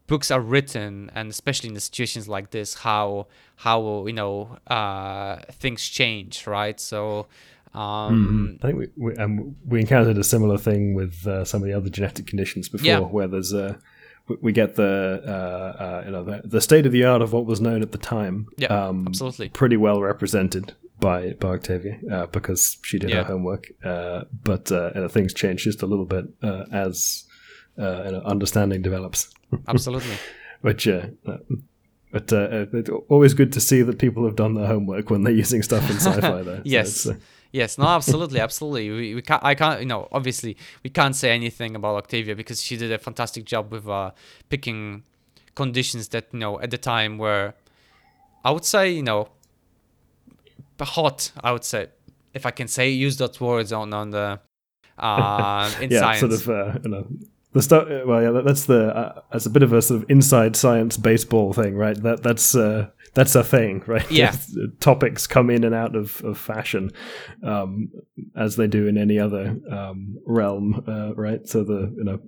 books are written and especially in the situations like this how how you know uh things change right so um I think we we, um, we encountered a similar thing with uh, some of the other genetic conditions before, Yeah. where there's a we- we get the uh, uh, you know the, the state of the art of what was known at the time. Yeah, um, absolutely. pretty well represented by by Octavia uh, because she did Yeah. her homework. Uh, but uh, you know, things change just a little bit uh, as uh, you know, understanding develops. Absolutely. Which, uh, uh, but uh, it's always good to see that people have done their homework when they're using stuff in sci-fi. Though, yes. it's, uh, yes. No absolutely. Absolutely. We, we can't i can't you know obviously we can't say anything about octavia because she did a fantastic job with uh picking conditions that you know at the time were i would say you know hot i would say if i can say use those words on on the uh in yeah, science. sort of uh, you know, the stuff. Well, yeah, that, that's the uh, that's a bit of a sort of inside science baseball thing, right? That that's uh, that's a thing, right? Yeah. Topics come in and out of, of fashion, um, as they do in any other um, realm, uh, right? So the you know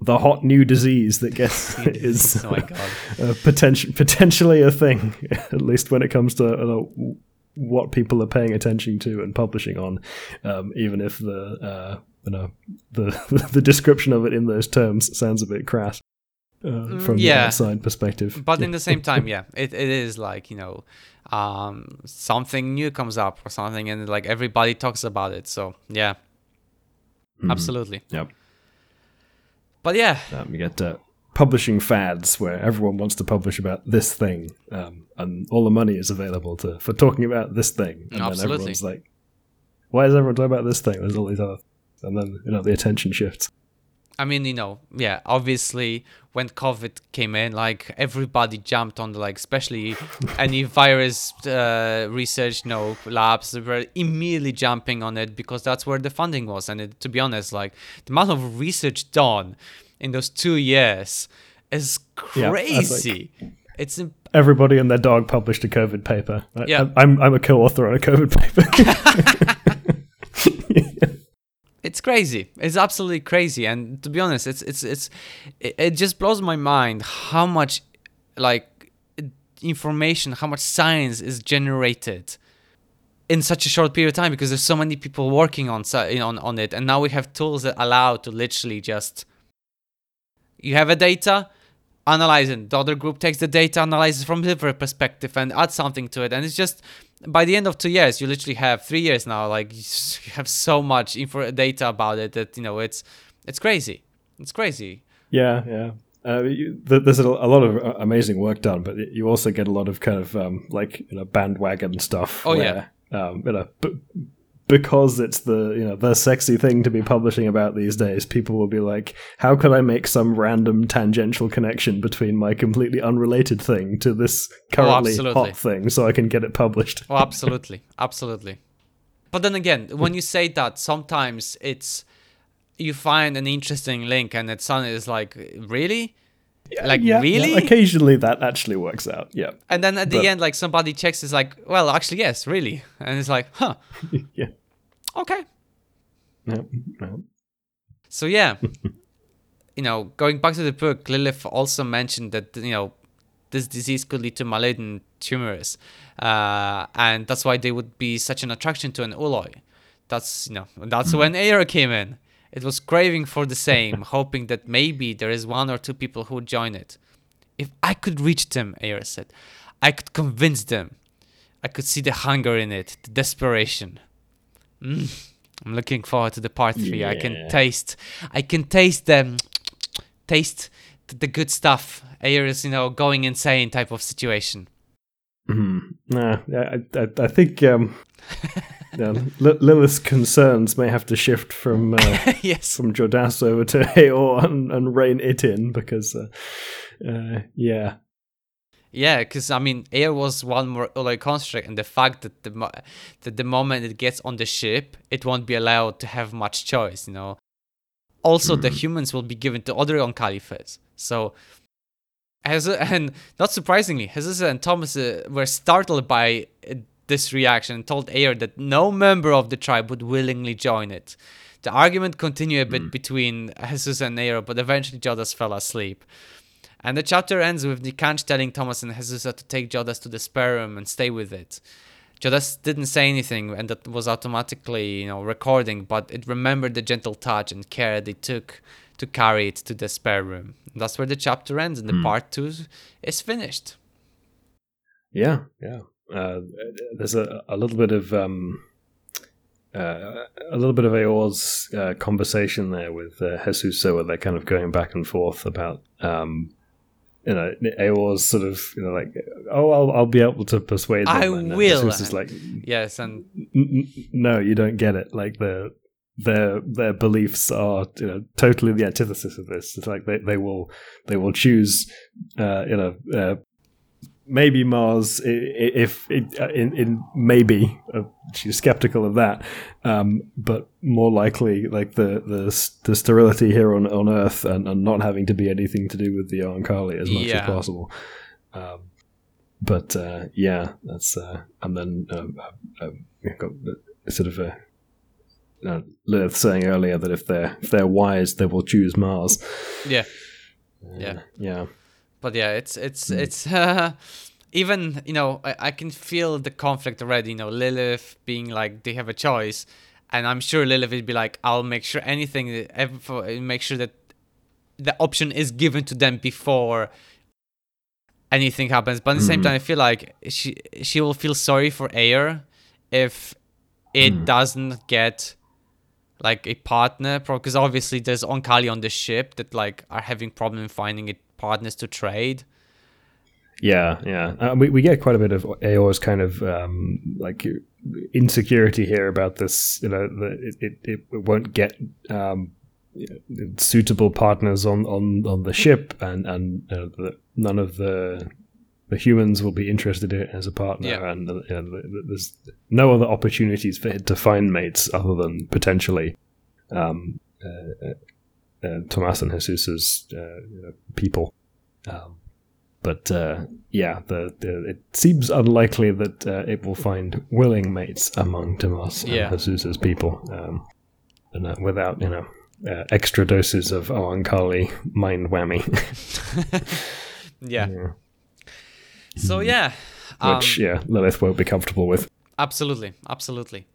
the hot new disease that gets is oh my god. uh, potential potentially a thing, at least when it comes to uh, what people are paying attention to and publishing on, um, even if the uh, you know the the description of it in those terms sounds a bit crass uh, from the outside perspective. But in the same time, yeah, it, it is like, you know, um, something new comes up or something and like everybody talks about it. So, yeah, absolutely. Yep. But yeah, Um, you get uh, publishing fads where everyone wants to publish about this thing, um, and all the money is available to for talking about this thing. And then everyone's like, "Why is everyone talking about this thing?" There's all these other, and then you know the attention shifts. I mean, you know, yeah, obviously when COVID came in, like everybody jumped on the like, especially any virus uh, research, you know, labs were immediately jumping on it because that's where the funding was. And it, to be honest, like the amount of research done in those two years is Yeah, like- crazy. it's imp- Everybody and their dog published a COVID paper. I, Yeah. I'm I'm a co-author on a COVID paper. it's crazy. It's absolutely crazy. And to be honest it's it's it's it, just blows my mind how much like information how much science is generated in such a short period of time because there's so many people working on on on it. And now we have tools that allow to literally just you have a data analyze it. The other group takes the data analyzes from different perspective and adds something to it. And it's just by the end of two years you literally have three years now like you have so much info data about it that you know it's it's crazy it's crazy Yeah, yeah. Uh, you, th- there's a, lot of uh, amazing work done, but you also get a lot of kind of um, like you know bandwagon stuff. Oh, where, um, you know, b- because it's the you know the sexy thing to be publishing about these days. People will be like, "How can I make some random tangential connection between my completely unrelated thing to this currently absolutely. hot thing, so I can get it published?" Oh, absolutely, absolutely. But then again, when you say that, sometimes it's you find an interesting link, and it's suddenly is like, really, like Yeah, yeah, really, occasionally that actually works out. Yeah, and then at the but- end, like somebody checks, is like, well, actually, yes, really, and it's like, huh, yeah. okay. No, no. So yeah, you know, going back to the book, Lilith also mentioned that you know this disease could lead to malignant tumors, uh, and that's why they would be such an attraction to an Ooloi. That's you know that's when Aaor came in. It was craving for the same, hoping that maybe there is one or two people who would join it. If I could reach them, Aaor said, I could convince them. I could see the hunger in it, the desperation. Mm. I'm looking forward to the part three. I can taste, I can taste them, taste the good stuff. Aaor is, you know, going insane type of situation. Hmm. Nah, I, I, I think um, yeah, Li- Lilith's concerns may have to shift from uh, yes. from Jodahs over to Aaor and, and rein it in because, uh, uh, yeah, Yeah, because I mean, Aaor was one more Ooloi construct, and the fact that the mo- that the moment it gets on the ship, it won't be allowed to have much choice. You know. Also, the humans will be given to other Oankalis. So, as and not surprisingly, Jesus and Thomas uh, were startled by uh, this reaction and told Aaor that no member of the tribe would willingly join it. The argument continued a bit hmm. between Jesus and Aaor, but eventually Jodahs fell asleep. And the chapter ends with Nikanj telling Thomas and Jesus to take Jodahs to the spare room and stay with it. Jodahs didn't say anything, and that was automatically, you know, recording, but it remembered the gentle touch and care they took to carry it to the spare room. And that's where the chapter ends, and the hmm. part two is finished. yeah, yeah. Uh, there's a, a little bit of um, uh, a little bit of Aaor's uh, conversation there with uh, Jesus, where they're kind of going back and forth about um, you know Aaor's sort of you know like oh I'll, I'll be able to persuade them. I and then will. Jesus is like Yes, and "N- n- no, you don't get it. Like the their their beliefs are you know totally the antithesis of this. It's like they, they will they will choose uh, you know uh, maybe Mars, if, if uh, in, in maybe uh, she's skeptical of that, um, but more likely like the the, the sterility here on, on Earth and, and not having to be anything to do with the Oankali as much Yeah. as possible. Um, but uh, yeah, that's uh, and then um, um, we've got sort of a. Uh, Lilith saying earlier that if they're if they're wise, they will choose Mars. Yeah. Yeah. Yeah, but yeah it's it's it's uh, even you know I, I can feel the conflict already you know lilith being like they have a choice and i'm sure lilith would be like i'll make sure anything for- make sure that the option is given to them before anything happens but at the same Mhm. time i feel like she she will feel sorry for Aaor if it Mm. doesn't get like a partner because obviously there's Oankali on the ship that like are having problem finding it partners to trade Yeah, yeah. Uh, we we get quite a bit of Aaor's kind of um, like insecurity here about this. You know, that it, it, it won't get um, suitable partners on, on, on the ship, and and uh, the, none of the the humans will be interested in it as a partner, Yeah. and you know, th- th- there's no other opportunities for it to find mates other than potentially um, uh, uh, Tomas and Jesus's uh, you know, people. Um, but uh, yeah, the, the it seems unlikely that uh, it will find willing mates among Tomas Yeah. and Jesus's people, um, and uh, without you know uh, extra doses of Oankali mind whammy, yeah Yeah. so yeah um, which yeah Lilith won't be comfortable with. absolutely absolutely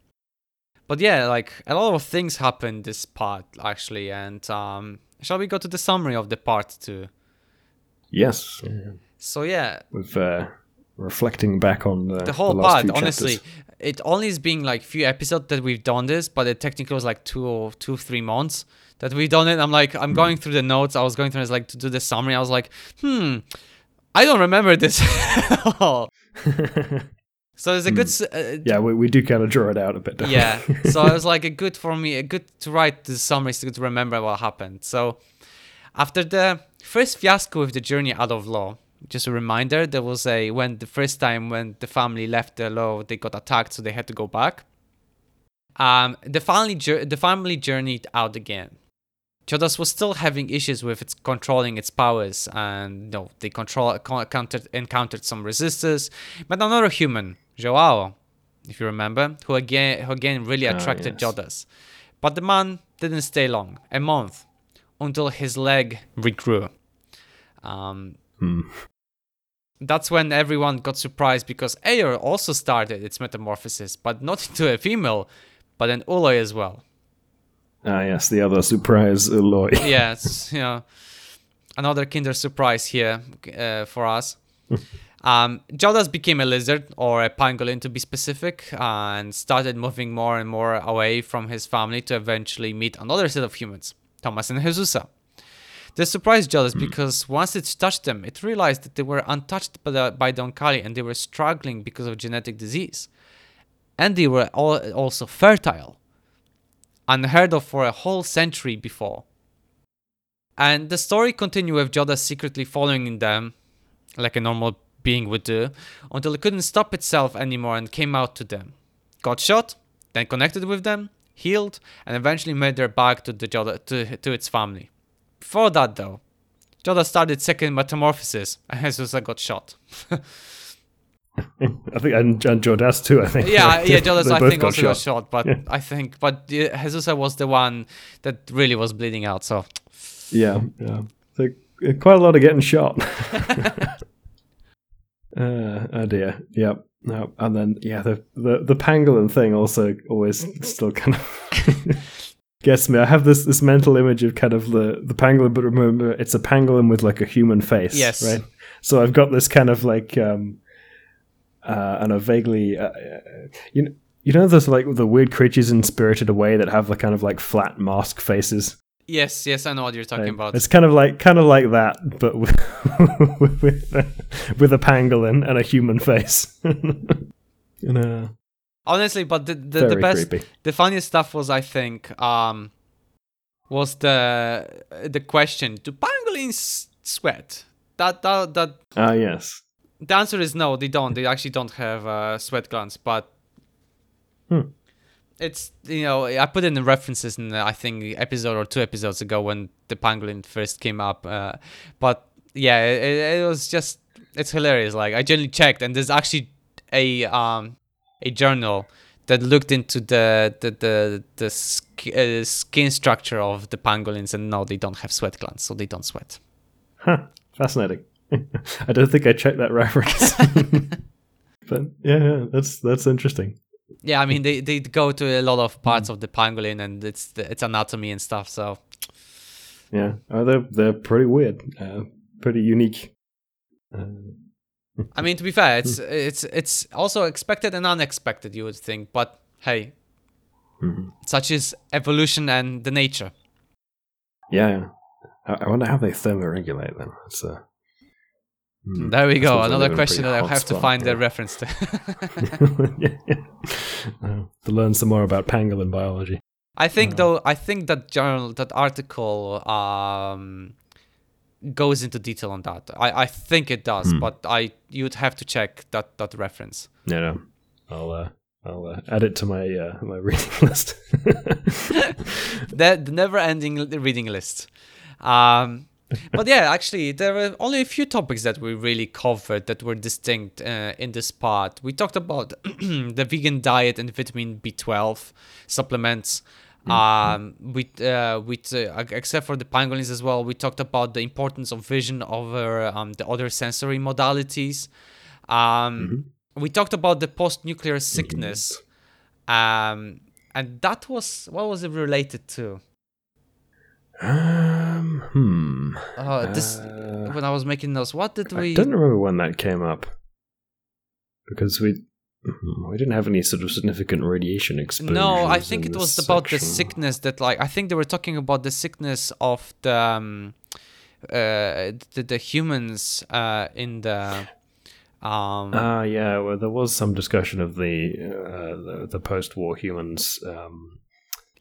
but yeah like a lot of things happen this part actually and um shall we go to the summary of the part two? Yes, so yeah. With uh, reflecting back on the, the whole last part honestly. It only is being like few episodes that we've done this but it technically was like two or two three months that we've done it. I'm like i'm going through the notes. I was going through this like to do the summary. I was like hmm i don't remember this at all so it's a good s- uh, yeah, we, we do kind of draw it out a bit. Yeah. So it was like a good for me a good to write the summaries to remember what happened. So after the first fiasco with the journey out of law just a reminder there was a when the first time when the family left the law they got attacked so they had to go back. Um the family the family journeyed out again. Jodahs was still having issues with its controlling its powers, and you know, they control con- encountered, encountered some resistors. But another human, Joao, if you remember, who again who again really Ah, attracted yes. Jodahs. But the man didn't stay long, a month, until his leg regrew. Um, Hmm. that's when everyone got surprised because Aaor also started its metamorphosis, but not into a female, but an Ooloi as well. Ah, yes, the other surprise yeah, it's, you know, another Kinder surprise here uh, for us. um, Jodahs became a lizard or a pangolin to be specific, and started moving more and more away from his family to eventually meet another set of humans, Thomas and Jesusa. This surprised Jodahs because once it touched them, it realized that they were untouched by the, by and they were struggling because of genetic disease. And they were all, also fertile unheard of for a whole century before. And the story continued with Jodahs secretly following them, like a normal being would do, until it couldn't stop itself anymore and came out to them. Got shot, then connected with them, healed, and eventually made their back to the Joda, to, to its family. Before that though, Jodahs started second metamorphosis and Jesusa got shot. I think and, and Jodahs too. I think. yeah, yeah, Jodahs I think got also got shot. shot, but Yeah. I think, but Jesusa was the one that really was bleeding out, so Yeah, yeah. So quite a lot of getting shot. Uh, oh dear. Yep. No, and then yeah, the, the the pangolin thing also always still kind of gets me. I have this this mental image of kind of the the pangolin, but remember it's a pangolin with like a human face. Yes. Right. So I've got this kind of like um uh and a vaguely uh, you know you know those like the weird creatures in Spirited Away that have the kind of like flat mask faces. Yes, yes, I know what you're talking Right. about. It's kind of like kind of like that, but with with, with a pangolin and a human face. and, uh, Honestly, but the the, the best, creepy. the funniest stuff was I think um was the the question: Do pangolins sweat? That that that Ah, yes. the answer is no. They don't. They actually don't have uh, sweat glands, but Hmm. It's you know I put in the references in I think episode or two episodes ago when the pangolin first came up. Uh, but yeah, it, it was just it's hilarious. Like I generally checked, and there's actually a um a journal that looked into the the the, the sk- uh, skin structure of the pangolins, and no, they don't have sweat glands, so they don't sweat. Huh, fascinating. I don't think I checked that reference. but yeah, yeah, that's that's interesting. Yeah, I mean they, they go to a lot of parts of the pangolin and it's its anatomy and stuff. So Yeah, oh, they're they're pretty weird, uh, pretty unique. Uh, I mean to be fair, it's it's it's also expected and unexpected, you would think. But hey, mhm. such is evolution and the nature. Yeah. I, I wonder how they thermoregulate them. It's uh, hmm. There we go. Another a question that I hot have to find yeah. the reference to. yeah, yeah. Uh, to learn some more about pangolin biology. I think though I think that journal that article um goes into detail on that. I, I think it does, Hmm. but I you'd have to check that that reference. No, no. I'll uh, I'll uh, add it to my uh, my reading list. the, the never-ending reading list. Um, but yeah, actually, there were only a few topics that we really covered that were distinct uh, in this part. We talked about the vegan diet and vitamin B12 supplements. Um, we uh, with uh, except for the pangolins as well, we talked about the importance of vision over um, the other sensory modalities. Um, We talked about the post-nuclear sickness, um, and that was what was it related to? Um, hmm. Uh, this Uh, when I was making those, what did we? I don't remember when that came up because we hmm, we didn't have any sort of significant radiation exposure. No, I think it was about the sickness that, like, I think they were talking about the sickness of the um, uh, the, the humans uh, in the um Ah, yeah. Well, there was some discussion of the uh, the, the post-war humans. Um,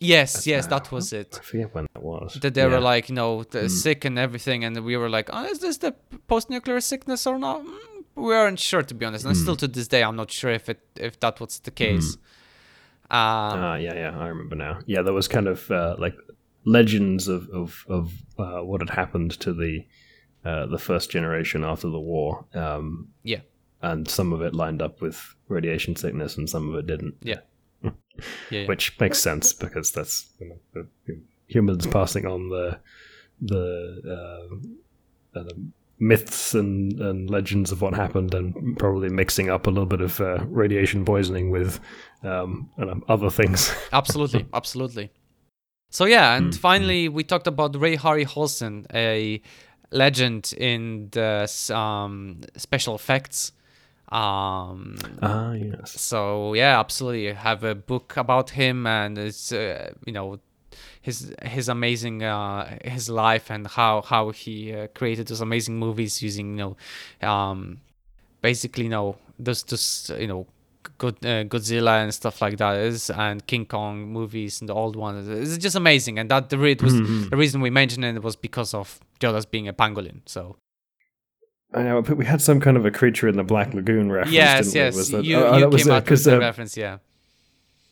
yes, yes, uh, that was it. I forget when that was. That they Yeah. were like, you know, Mm. sick and everything, and we were like, oh, is this the post-nuclear sickness or not? Mm, we aren't sure, to be honest. And Mm. still to this day, I'm not sure if it if that was the case. Um, Ah, yeah, yeah, I remember now. Yeah, there was kind of uh, like legends of of, of uh, what had happened to the uh, the first generation after the war. Um, Yeah. and some of it lined up with radiation sickness, and some of it didn't. Yeah. Yeah, yeah. which makes sense because that's you know, the, the humans passing on the the uh, uh, myths and, and legends of what happened, and probably mixing up a little bit of uh, radiation poisoning with um, you know, other things. absolutely absolutely so yeah and Mm, finally we talked about ray harryhausen a legend in the um, special effects um Ah, yes. so yeah absolutely have a book about him and it's uh, you know his his amazing uh his life and how how he uh, created those amazing movies using you know um basically you know those those you know good uh, Godzilla and stuff like that is and King Kong movies and the old ones it's just amazing and that the it was Mhm. the reason we mentioned it was because of Jodahs being a pangolin so I know, but we had some kind of a creature in the Black Lagoon reference. yes didn't we? yes Was that- you, oh, you that was came out with the uh, reference yeah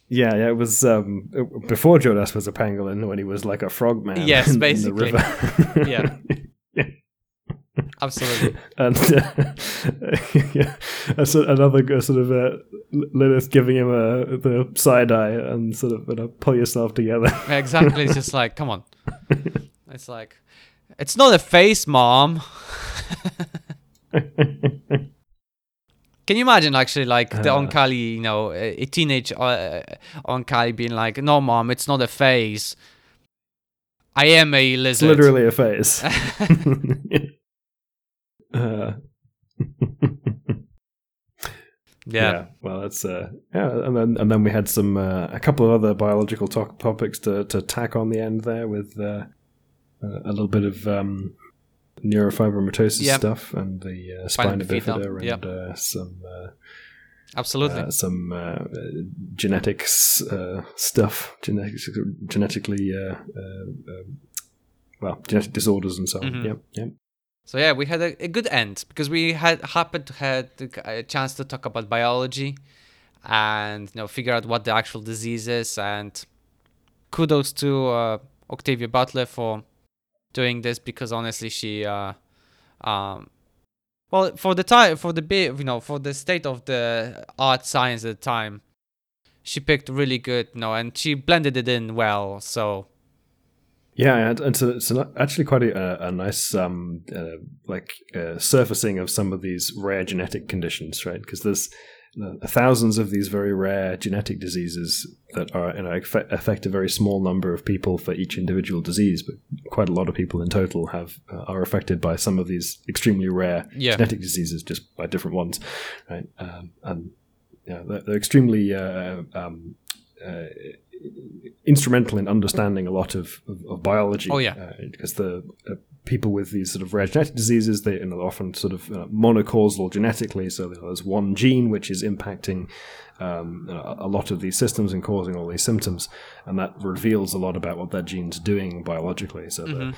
Yeah, yeah, it was um, before Jodahs was a pangolin when he was like a frogman. Yes, in- in the basically. river. Yeah. absolutely and uh, yeah, another sort of uh, Lilith giving him a the side eye and sort of you know, pull yourself together. exactly it's just like come on it's like it's not a face mom can you imagine actually like the Uh. Oankali you know a teenage uh, Oankali being like no mom it's not a phase. i am a it's lizard literally a phase. uh, yeah. Well, that's uh, yeah, and then and then we had some uh, a couple of other biological to- topics to to tack on the end there with uh, uh, a little bit of um, neurofibromatosis Yep. stuff and the uh, Spina bifida, and yep. uh, some uh, absolutely uh, some uh, genetics uh, stuff, genetics, genetically uh, uh, um, well, genetic disorders and so on. Mhm. Yep, yep. So yeah, we had a, a good end because we had happened to had a chance to talk about biology and you know figure out what the actual disease is and kudos to uh, Octavia Butler for doing this because honestly she uh, um, well for the time for the bit you know for the state of the art science at the time she picked really good you know and she blended it in well so yeah, and, and so it's actually quite a, a nice um, uh, like uh, surfacing of some of these rare genetic conditions, right? Because there's thousands of these very rare genetic diseases that are you know, affect a very small number of people for each individual disease, but quite a lot of people in total have uh, are affected by some of these extremely rare yeah. genetic diseases, just by different ones, right? Um, and yeah, they're, they're extremely uh, um, uh, instrumental in understanding a lot of, of, of biology. Oh yeah, uh, because the uh, people with these sort of rare genetic diseases they you know, often sort of uh, monocausal genetically. So there's one gene which is impacting um, a lot of these systems and causing all these symptoms, and that reveals a lot about what that gene's doing biologically. So mm-hmm.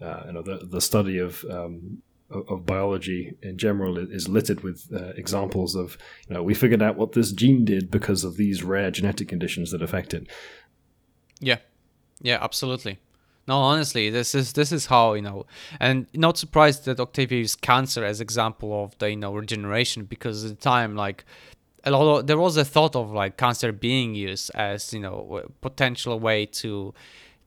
the uh, you know the the study of um, of biology in general is littered with uh, examples of you know we figured out what this gene did because of these rare genetic conditions that affect it. Yeah, yeah, absolutely. No, honestly, this is this is how you know, and not surprised that Octavia used cancer as example of the you know regeneration because at the time like a lot of there was a thought of like cancer being used as you know potential way to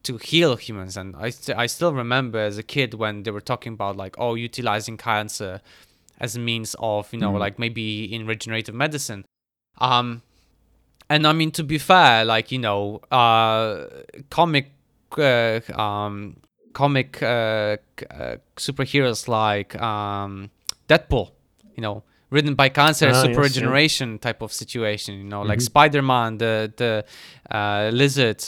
to heal humans. And I, st- I still remember as a kid when they were talking about like, oh, utilizing cancer as a means of, you know, mm. like maybe in regenerative medicine. Um, and I mean, to be fair, like, you know, uh, comic, um, comic, uh, uh, superheroes like, um, Deadpool, you know, written by cancer, ah, super yes, regeneration yeah. type of situation, you know, mm-hmm. like Spider-Man, the, the, uh, lizard,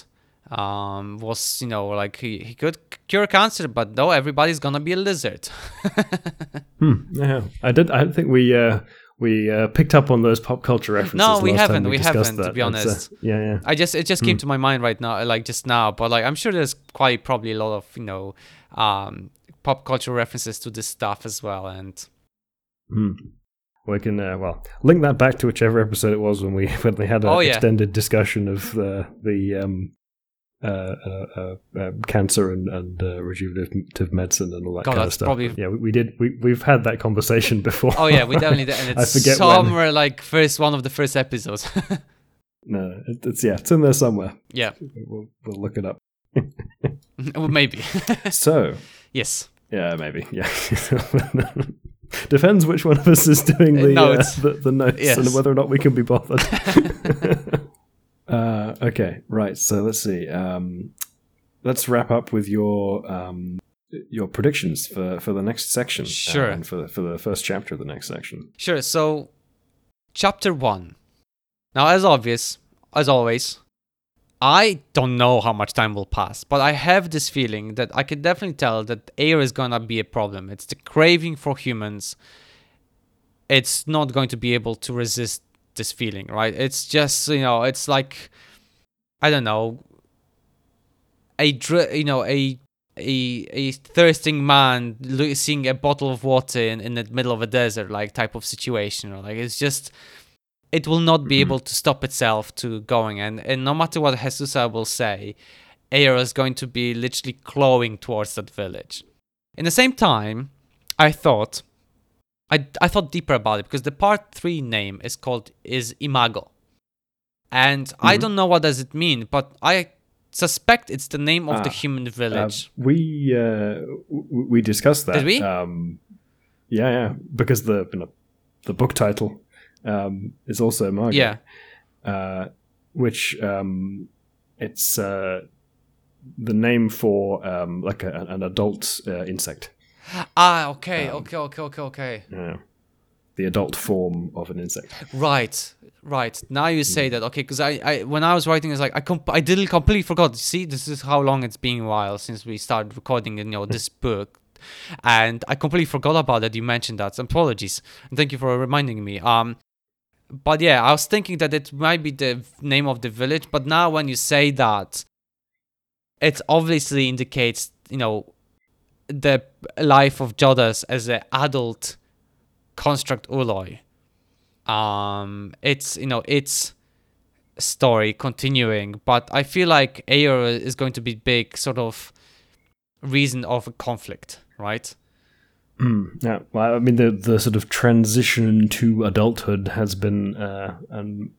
um, was you know like he, he could cure cancer, but no, everybody's gonna be a lizard. hmm. Yeah, I did. I think we uh, we uh, picked up on those pop culture references. No, we haven't. We, we haven't. That. To be uh, honest, uh, yeah, yeah. I just it just came hmm. to my mind right now, like just now. But like I'm sure there's quite probably a lot of you know um, pop culture references to this stuff as well, and. Hmm we can uh, well link that back to whichever episode it was when we when we had an oh, yeah. extended discussion of uh, the um, uh, uh, uh, cancer and, and rejuvenative medicine and all that God, kind of stuff. Probably... Yeah, we, we, did. We we've had that conversation before. Oh yeah, we definitely did. And it's I forget somewhere when. like first one of the first episodes. no, it's yeah, it's in there somewhere. Yeah, we'll, we'll look it up. well, maybe. so. Yes. Yeah, maybe. Yeah. Depends which one of us is doing the notes, uh, the, the, notes yes. and whether or not we can be bothered. Uh, okay, right. So let's see. Um, let's wrap up with your um, your predictions for, for the next section. Sure. Uh, and for the, for the first chapter of the next section. Sure. So, chapter one. Now, as obvious, as always, I don't know how much time will pass, but I have this feeling that I can definitely tell that Aaor is gonna be a problem. It's the craving for humans. It's not going to be able to resist this feeling, right? It's just you know, it's like I don't know, a you know a a a thirsting man seeing a bottle of water in, in the middle of a desert like type of situation or like it's just it will not be mm-hmm. able to stop itself to going and and no matter what Jesusa will say Aaor is going to be literally clawing towards that village in the same time I thought I, I thought deeper about it because the part three name is called is Imago, and mm-hmm. I don't know what does it mean, but I suspect it's the name of the ah, human village. Uh, we uh, we discussed that. Did we? Um, yeah, yeah, because the you know, the book title um, is also Imago. Yeah. Uh, which um, it's uh, the name for um, like a, an adult uh, insect. Ah, okay, um, okay, okay, okay, okay. Yeah. The adult form of an insect. Right, right. Now you say that, okay, because I, I, when I was writing, it's like I, comp- I didn't completely forgot. See, this is how long it's been a while since we started recording, you know, this book, and I completely forgot about that. You mentioned that. Apologies, and thank you for reminding me. Um, but yeah, I was thinking that it might be the name of the village, but now when you say that, it obviously indicates, you know, the life of Jodahs as an adult construct Ooloi. Um, it's you know it's story continuing, but I feel like Aaor is going to be big sort of reason of a conflict, right? Mm, yeah, well, I mean the the sort of transition to adulthood has been uh, an,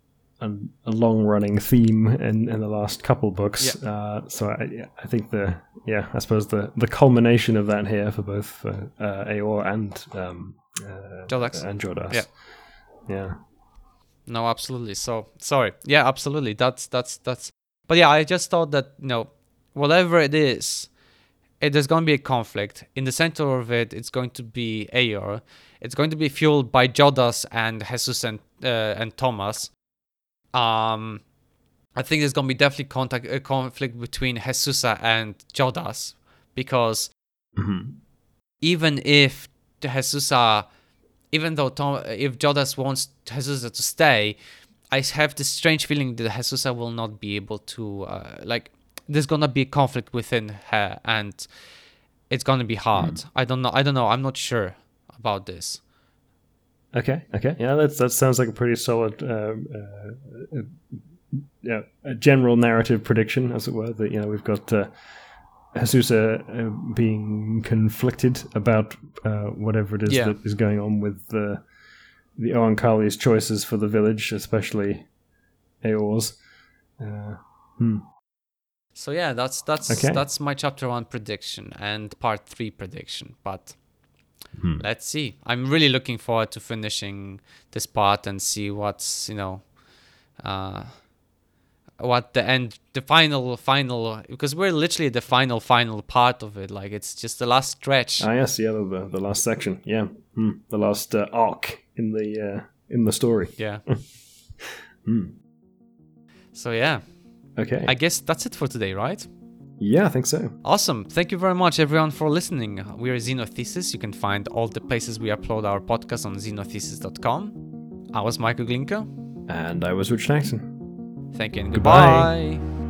an, a long running theme in, in the last couple books. Yeah. Uh, so I, I think the yeah I suppose the, the culmination of that here for both uh, uh, Aaor and um, uh, and Jodahs. Yeah. yeah. No, absolutely. So sorry. Yeah, absolutely. That's that's that's. But yeah, I just thought that you know, whatever it is, it, there's going to be a conflict. In the center of it, it's going to be Aaor. It's going to be fueled by Jodahs and Jesus and uh, and Thomas. Um, I think there's going to be definitely contact a conflict between Jesusa and Jodahs because Mhm. even if Jesusa, even though Tom, if Jodahs wants Jesusa to stay, I have this strange feeling that Jesusa will not be able to, uh, like, there's gonna be a conflict within her, and it's gonna be hard. I don't know. I don't know. I'm not sure about this. Okay. Okay. Yeah, that's that sounds like a pretty solid. Uh, uh, uh, yeah, a general narrative prediction, as it were. That you know we've got uh, Jesusa uh, being conflicted about uh, whatever it is Yeah. that is going on with the the Oankali's choices for the village, especially Aaor's. Uh, hmm. So yeah, that's that's Okay. that's my chapter one prediction and part three prediction. But Hmm. let's see. I'm really looking forward to finishing this part and see what's you know, uh, what the end, the final, final. Because we're literally the final, final part of it. Like it's just the last stretch. Ah, yes, yeah, the, the, last section. Yeah, hmm. the last uh, arc in the uh, in the story. yeah. Hmm. So yeah, Okay. I guess that's it for today, right? Yeah, I think so. Awesome. Thank you very much, everyone, for listening. We are Xenothesis. You can find all the places we upload our podcast on xenothesis.com. I was Michael Glinka. And I was Rich Jackson. Thank you and Goodbye. goodbye.